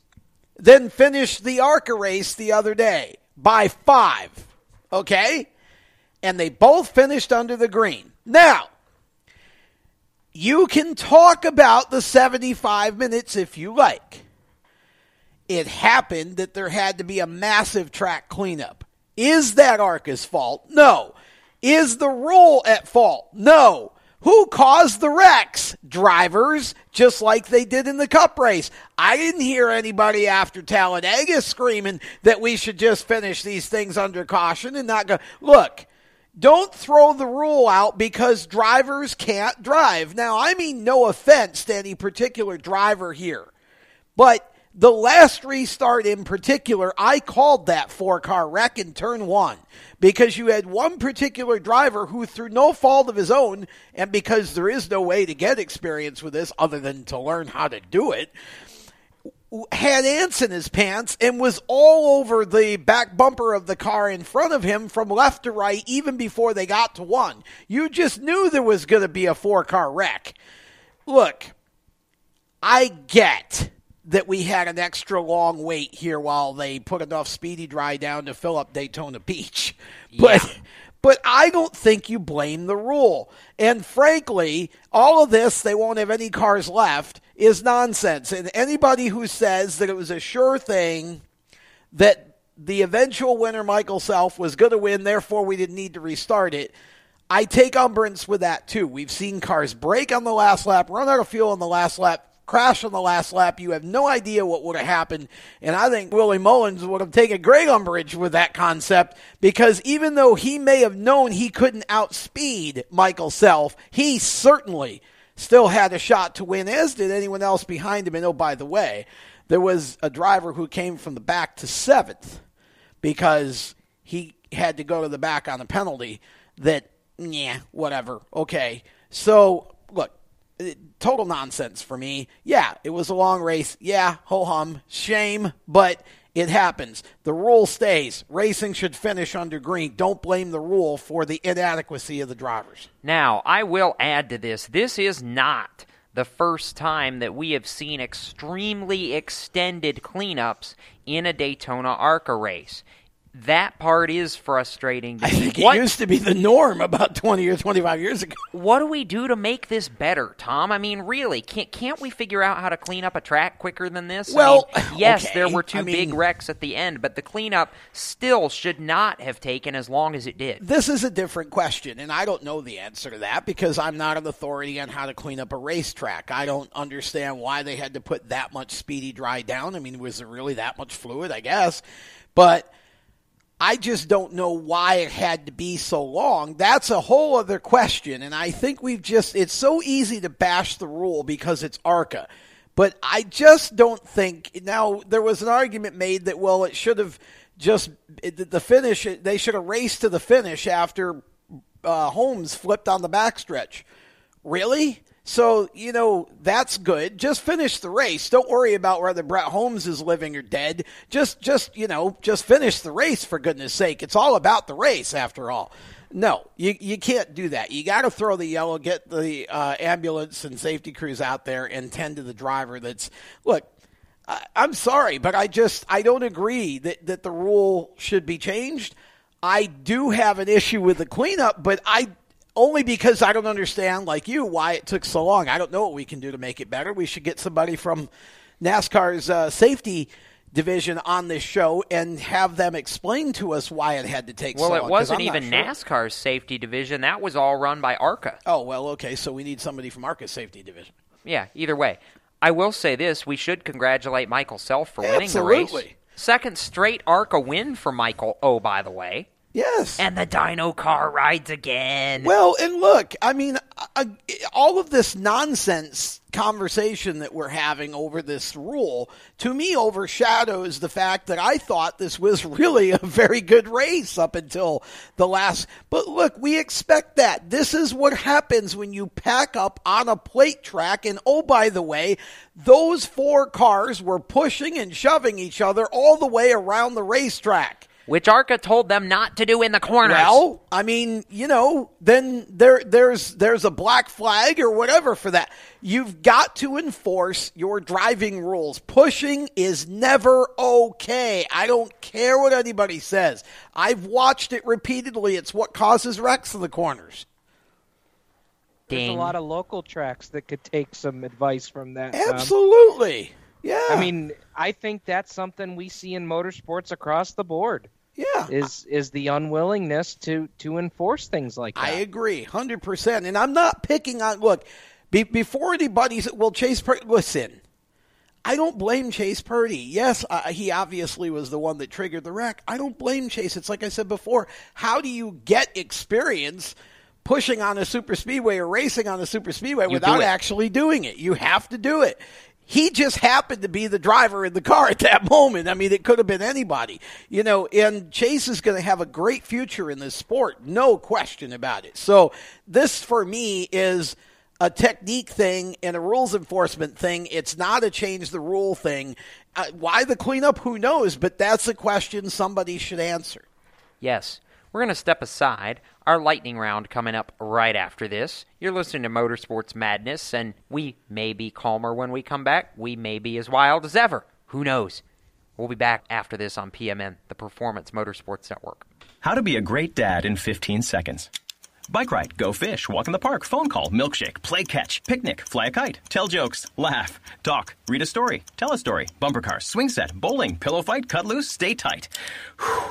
than finished the ARCA race the other day by five. Okay? And they both finished under the green. Now, you can talk about the 75 minutes if you like. It happened that there had to be a massive track cleanup. Is that ARCA's fault? No. Is the rule at fault? No. Who caused the wrecks? Drivers, just like they did in the cup race. I didn't hear anybody after Talladega screaming that we should just finish these things under caution and not go. Look, don't throw the rule out because drivers can't drive. Now, I mean no offense to any particular driver here, but the last restart in particular, I called that four car wreck in turn one because you had one particular driver who, through no fault of his own, and because there is no way to get experience with this other than to learn how to do it, had ants in his pants and was all over the back bumper of the car in front of him from left to right even before they got to one. You just knew there was going to be a four car wreck. Look, I get that we had an extra long wait here while they put enough speedy dry down to fill up Daytona Beach. But but I don't think you blame the rule. And frankly, all of this they won't have any cars left is nonsense. And anybody who says that it was a sure thing that the eventual winner Michael Self was going to win, therefore we didn't need to restart it. I take umbrance with that too. We've seen cars break on the last lap, run out of fuel on the last lap, crash on the last lap. You have no idea what would have happened. And I think Willie Mullins would have taken great umbrage with that concept because even though he may have known he couldn't outspeed Michael Self, he certainly still had a shot to win, as did anyone else behind him. And oh, by the way, there was a driver who came from the back to seventh because he had to go to the back on a penalty that, yeah, whatever. Okay. So, look, total nonsense for me. Yeah, it was a long race. Yeah, ho hum. Shame, but it happens. The rule stays. Racing should finish under green. Don't blame the rule for the inadequacy of the drivers. Now, I will add to this this is not the first time that we have seen extremely extended cleanups in a Daytona ARCA race. That part is frustrating. I think What- it used to be the norm about 20 or 25 years ago. what do we do to make this better, Tom? I mean, really, can't can't we figure out how to clean up a track quicker than this? I Well, mean, yes, okay. there were two I big wrecks at the end, but the cleanup still should not have taken as long as it did. This is a different question, and I don't know the answer to that because I'm not an authority on how to clean up a racetrack. I don't understand why they had to put that much speedy dry down. I mean, was there really that much fluid? I guess. But I just don't know why it had to be so long. That's a whole other question. And I think we've just, it's so easy to bash the rule because it's ARCA. But I just don't think, now, there was an argument made that, well, it should have just, the finish, they should have raced to the finish after uh, Holmes flipped on the backstretch. Really? So, you know, that's good. Just finish the race. Don't worry about whether Brett Holmes is living or dead. Just, just, you know, just finish the race for goodness sake. It's all about the race after all. No, you, you can't do that. You got to throw the yellow, get the uh, ambulance and safety crews out there and tend to the driver that's, look, I, I'm sorry, but I just, I don't agree that, that the rule should be changed. I do have an issue with the cleanup, but I only because I don't understand, like you, why it took so long. I don't know what we can do to make it better. We should get somebody from NASCAR's uh, safety division on this show and have them explain to us why it had to take Well, so long. Well, it wasn't even sure. NASCAR's safety division. That was all run by ARCA. Oh, well, okay. So we need somebody from ARCA's safety division. Yeah, either way. I will say this we should congratulate Michael Self for winning the race. Absolutely. Second straight ARCA win for Michael, oh, by the way. Yes. And the dino car rides again. Well, and look, I mean, uh, all of this nonsense conversation that we're having over this rule, to me, overshadows the fact that I thought this was really a very good race up until the last. But look, we expect that. This is what happens when you pack up on a plate track. And oh, by the way, those four cars were pushing and shoving each other all the way around the racetrack which ARCA told them not to do in the corners. Well, I mean, you know, then there there's there's a black flag or whatever for that. You've got to enforce your driving rules. Pushing is never okay. I don't care what anybody says. I've watched it repeatedly. It's what causes wrecks in the corners. There's a lot of local tracks that could take some advice from that. Absolutely. Um, yeah. I mean, I think that's something we see in motorsports across the board. Yeah. Is is the unwillingness to to enforce things like that. I agree, 100%. And I'm not picking on look, be, before anybody's well Chase Purdy listen. I don't blame Chase Purdy. Yes, uh, he obviously was the one that triggered the wreck. I don't blame Chase. It's like I said before, how do you get experience pushing on a super speedway or racing on a super speedway you without actually doing it? You have to do it he just happened to be the driver in the car at that moment. I mean, it could have been anybody, you know, and Chase is going to have a great future in this sport, no question about it. So, this for me is a technique thing and a rules enforcement thing. It's not a change the rule thing. Uh, why the cleanup? Who knows? But that's a question somebody should answer. Yes. We're going to step aside. Our lightning round coming up right after this. You're listening to Motorsports Madness, and we may be calmer when we come back. We may be as wild as ever. Who knows? We'll be back after this on PMN, the Performance Motorsports Network. How to be a great dad in 15 seconds. Bike ride, go fish, walk in the park, phone call, milkshake, play catch, picnic, fly a kite, tell jokes, laugh, talk, read a story, tell a story, bumper car, swing set, bowling, pillow fight, cut loose, stay tight. Whew.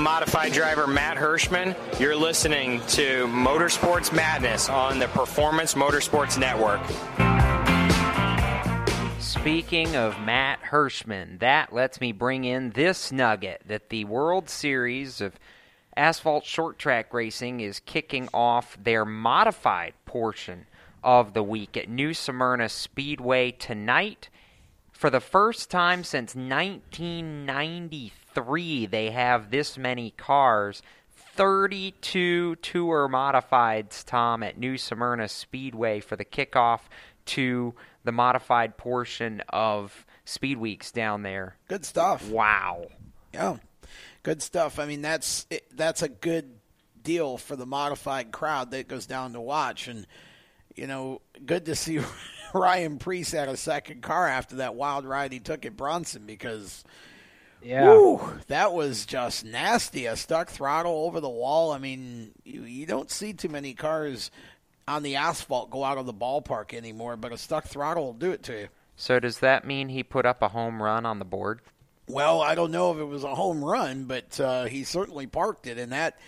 Modified driver Matt Hirschman. You're listening to Motorsports Madness on the Performance Motorsports Network. Speaking of Matt Hirschman, that lets me bring in this nugget that the World Series of Asphalt Short Track Racing is kicking off their modified portion of the week at New Smyrna Speedway tonight for the first time since 1993 three they have this many cars. 32 tour modifieds, Tom, at New Smyrna Speedway for the kickoff to the modified portion of Speed Weeks down there. Good stuff. Wow. Yeah, good stuff. I mean, that's it, that's a good deal for the modified crowd that goes down to watch, and you know, good to see Ryan Preece had a second car after that wild ride he took at Bronson because. Yeah. Whew, that was just nasty. A stuck throttle over the wall. I mean, you, you don't see too many cars on the asphalt go out of the ballpark anymore, but a stuck throttle will do it to you. So does that mean he put up a home run on the board? Well, I don't know if it was a home run, but uh, he certainly parked it, and that.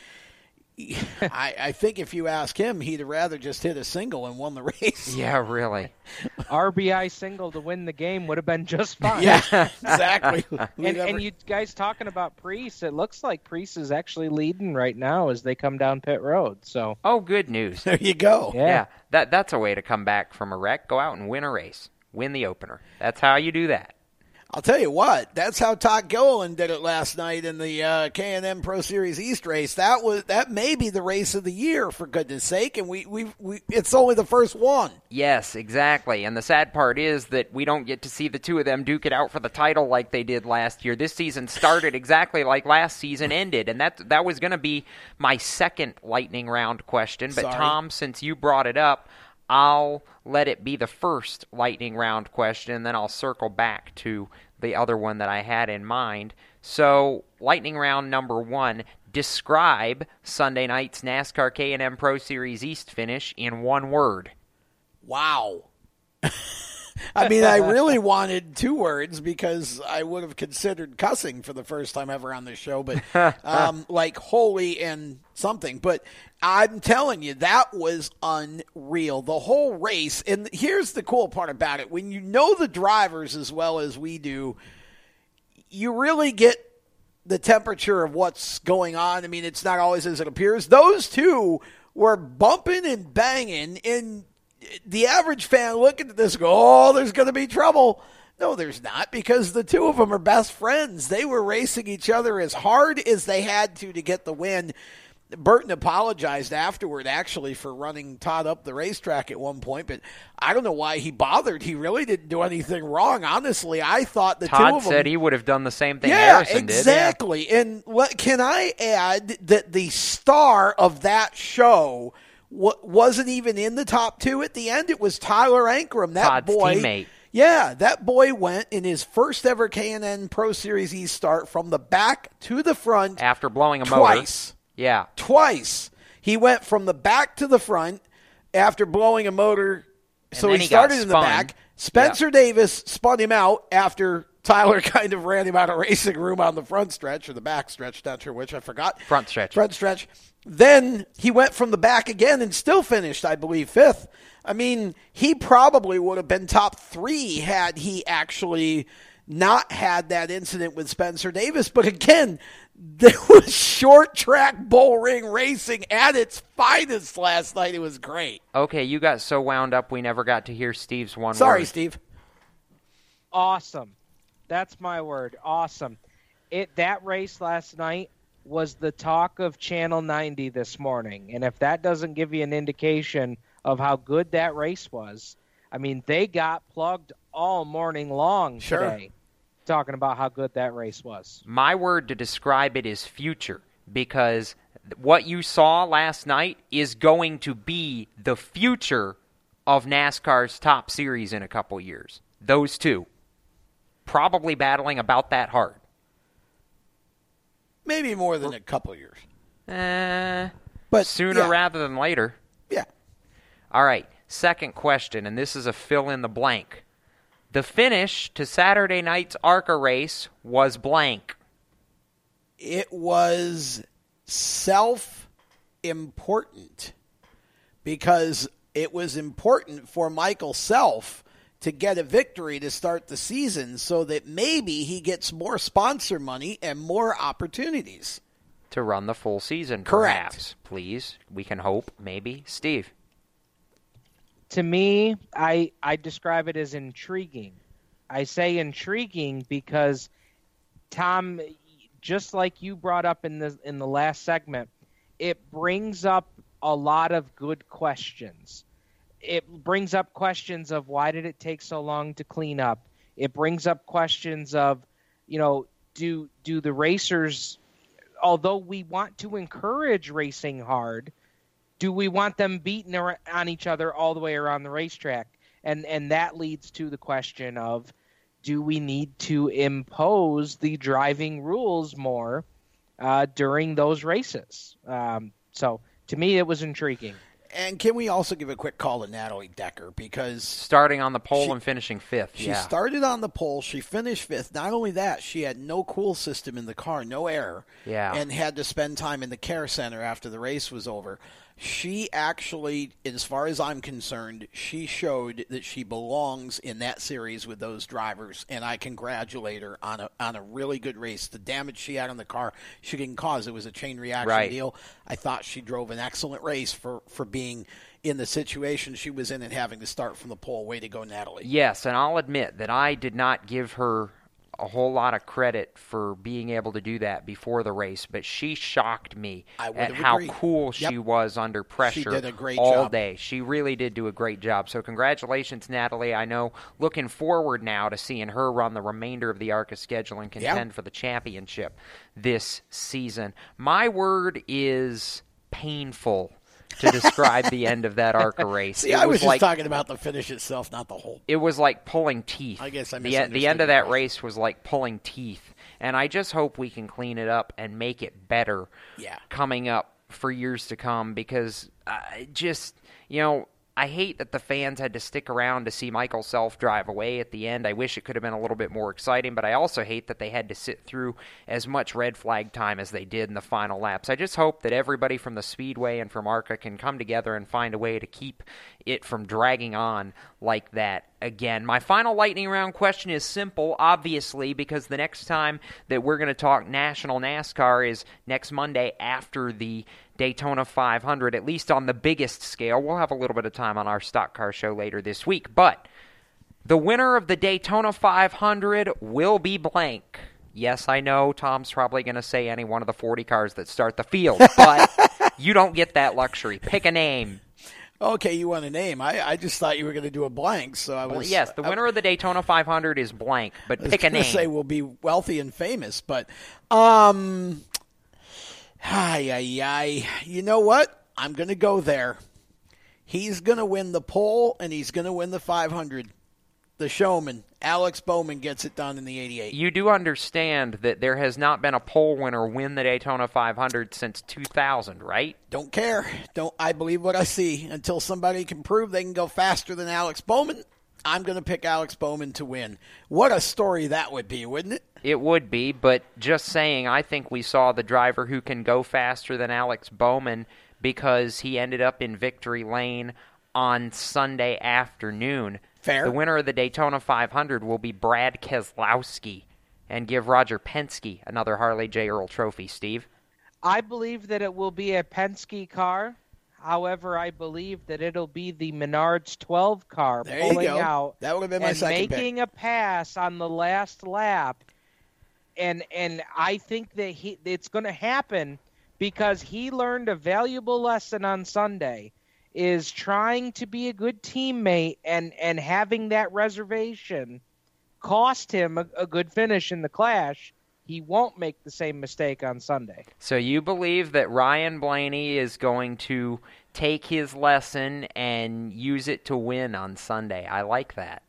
I, I think if you ask him, he'd rather just hit a single and won the race. Yeah, really. RBI single to win the game would have been just fine. Yeah, exactly. And, never- and you guys talking about Preece, it looks like Preece is actually leading right now as they come down pit road. So Oh, good news. There you go. Yeah. that that's a way to come back from a wreck. Go out and win a race. Win the opener. That's how you do that. I'll tell you what, that's how Todd Gilliland did it last night in the uh, K&N Pro Series East race. That was that may be the race of the year for goodness sake, and we we, we it's only the first one. Yes, exactly. And the sad part is that we don't get to see the two of them duke it out for the title like they did last year. This season started exactly like last season ended, and that that was going to be my second lightning round question. But Sorry. Tom, since you brought it up, I'll let it be the first lightning round question, and then I'll circle back to the other one that I had in mind. So, lightning round number one: describe Sunday night's NASCAR K&N Pro Series East finish in one word. Wow. I mean, I really wanted two words because I would have considered cussing for the first time ever on this show, but um, like holy and something. But I'm telling you, that was unreal. The whole race. And here's the cool part about it when you know the drivers as well as we do, you really get the temperature of what's going on. I mean, it's not always as it appears. Those two were bumping and banging, and the average fan looking at this go, "Oh, there's going to be trouble." No, there's not because the two of them are best friends. They were racing each other as hard as they had to to get the win. Burton apologized afterward, actually, for running Todd up the racetrack at one point, but I don't know why he bothered. He really didn't do anything wrong. Honestly, I thought the two of them said he would have done the same thing yeah, Harrison did. exactly. And what can I add that the star of that show wasn't even in the top two at the end? It was Tyler Ankrum. That Todd's boy, teammate. Yeah, that boy went in his first ever K and N Pro Series East start from the back to the front After blowing a motor. twice. Yeah. Twice. He went from the back to the front after blowing a motor. And so he he started in the back. Spencer Davis spun him out after Tyler kind of ran him out of racing room on the front stretch or the back stretch, not sure which, I forgot. Front stretch. Front stretch. Then he went from the back again and still finished, I believe, fifth. I mean, he probably would have been top three had he actually not had that incident with Spencer Davis. But again, there was short track bull ring racing at its finest last night. It was great. Okay, you got so wound up we never got to hear Steve's one word. Sorry, word. Steve. awesome. That's my word. Awesome. It that race last night was the talk of Channel 90 this morning. And if that doesn't give you an indication of how good that race was, I mean, they got plugged all morning long Sure. today talking about how good that race was. My word to describe it is future because what you saw last night is going to be the future of NASCAR's top series in a couple years. Those two. Probably battling about that hard. Maybe more than a couple years. Eh, but sooner yeah. rather than later. Yeah. All right. Second question, and this is a fill in the blank. The finish to Saturday night's ARCA race was blank. It was self important because it was important for Michael Self to get a victory to start the season so that maybe he gets more sponsor money and more opportunities. To run the full season, Correct. Please. We can hope, maybe. Steve. to me, I I describe it as intriguing. I say intriguing because Tom just like you brought up in the in the last segment, it brings up a lot of good questions. It brings up questions of why did it take so long to clean up? It brings up questions of, you know, do do the racers although we want to encourage racing hard, do we want them beating on each other all the way around the racetrack? And and that leads to the question of do we need to impose the driving rules more uh, during those races? Um, so to me, it was intriguing. And can we also give a quick call to Natalie Decker because starting on the pole she, and finishing fifth. She yeah. started on the pole. She finished fifth. Not only that, she had no cool system in the car, no air. Yeah. And had to spend time in the care center after the race was over. She actually, as far as I'm concerned, she showed that she belongs in that series with those drivers, and I congratulate her on a on a really good race. The damage she had on the car, she didn't cause. It was a chain reaction right. deal. I thought she drove an excellent race for for being in the situation she was in and having to start from the pole. Way to go, Natalie. Yes, and I'll admit that I did not give her a whole lot of credit for being able to do that before the race, but she shocked me at how agreed. cool yep. she was under pressure she did a great all job. day. She really did do a great job. So congratulations, Natalie. I know looking forward now to seeing her run the remainder of the ARCA schedule and contend yep. for the championship this season. My word is painful to describe the end of that ARCA race. See, it I was, was like, just talking about the finish itself, not the whole. It was like pulling teeth. I guess I the, the end of that race was like pulling teeth, and I just hope we can clean it up and make it better. Yeah. coming up for years to come because uh, just you know. I hate that the fans had to stick around to see Michael Self drive away at the end. I wish it could have been a little bit more exciting, but I also hate that they had to sit through as much red flag time as they did in the final laps. I just hope that everybody from the Speedway and from ARCA can come together and find a way to keep it from dragging on like that again. My final lightning round question is simple, obviously, because the next time that we're going to talk national NASCAR is next Monday after the Daytona 500, at least on the biggest scale. We'll have a little bit of time on our stock car show later this week, but the winner of the Daytona 500 will be blank. Yes, I know Tom's probably going to say any one of the 40 cars that start the field, but you don't get that luxury. Pick a name. Okay, you want a name? I, I just thought you were going to do a blank, so I was. yes, the winner I, of the Daytona 500 is blank, but pick a name. Say we'll be wealthy and famous, but um, ay ay ay. You know what? I'm going to go there. He's going to win the pole, and he's going to win the 500. The showman, Alex Bowman, gets it done in the 88. You do understand that there has not been a pole winner win the Daytona 500 since 2000, right? Don't care. Don't. I believe what I see. Until somebody can prove they can go faster than Alex Bowman, I'm going to pick Alex Bowman to win. What a story that would be, wouldn't it? It would be, but just saying, I think we saw the driver who can go faster than Alex Bowman because he ended up in victory lane on Sunday afternoon. Fair. The winner of the Daytona 500 will be Brad Keselowski and give Roger Penske another Harley J. Earl trophy, Steve. I believe that it will be a Penske car. However, I believe that it'll be the Menards 12 car there pulling out that would have been my and second making pick. a pass on the last lap. And and I think that he it's going to happen because he learned a valuable lesson on Sunday is trying to be a good teammate and and having that reservation cost him a, a good finish in the clash he won't make the same mistake on Sunday. So you believe that Ryan Blaney is going to take his lesson and use it to win on Sunday. I like that.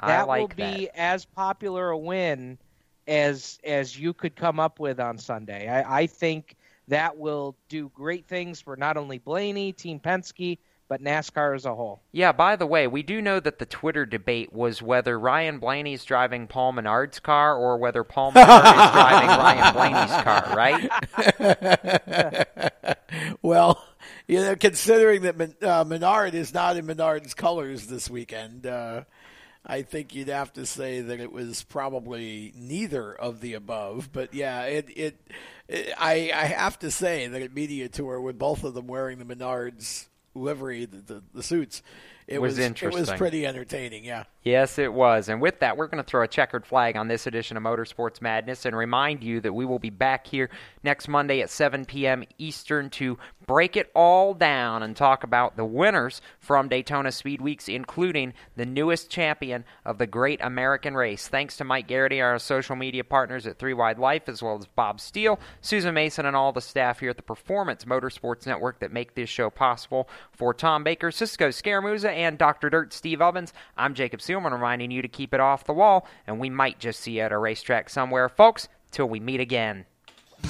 That I like will be that. as popular a win as as you could come up with on Sunday. I, I think that will do great things for not only Blaney, Team Penske, but NASCAR as a whole. Yeah, by the way, we do know that the Twitter debate was whether Ryan Blaney's driving Paul Menard's car or whether Paul Menard is driving Ryan Blaney's car, right? well, you know, considering that Men- uh, Menard is not in Menard's colors this weekend, uh, I think you'd have to say that it was probably neither of the above. But yeah, it, it, it I, I have to say that at media tour with both of them wearing the Menards livery, the, the, the suits, it was was, interesting. It was pretty entertaining. Yeah. Yes, it was. And with that, we're going to throw a checkered flag on this edition of Motorsports Madness and remind you that we will be back here next Monday at 7 p.m. Eastern to break it all down and talk about the winners from Daytona Speed Weeks, including the newest champion of the Great American Race. Thanks to Mike Garrity, our social media partners at Three Wide Life, as well as Bob Steele, Susan Mason, and all the staff here at the Performance Motorsports Network that make this show possible. For Tom Baker, Cisco Scaramuza, and Dr. Dirt Steve Ovens, I'm Jacob Seelman reminding you to keep it off the wall, and we might just see you at a racetrack somewhere. Folks, till we meet again.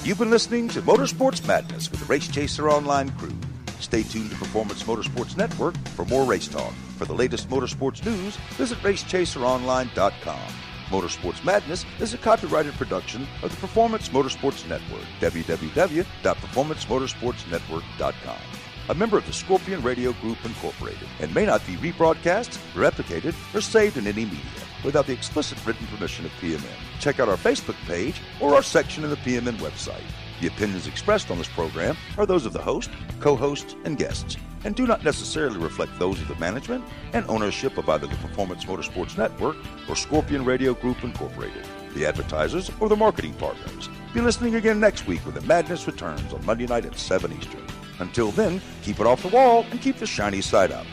You've been listening to Motorsports Madness with the Race Chaser Online crew. Stay tuned to Performance Motorsports Network for more race talk. For the latest motorsports news, visit racechaseronline.com. Motorsports Madness is a copyrighted production of the Performance Motorsports Network, www.performancemotorsportsnetwork.com. A member of the Scorpion Radio Group Incorporated, and may not be rebroadcast, replicated, or saved in any media without the explicit written permission of PMN. Check out our Facebook page or our section of the PMN website. The opinions expressed on this program are those of the host, co host, and guests, and do not necessarily reflect those of the management and ownership of either the Performance Motorsports Network or Scorpion Radio Group Incorporated, the advertisers, or the marketing partners. Be listening again next week when the madness returns on Monday night at 7 Eastern. Until then, keep it off the wall and keep the shiny side up.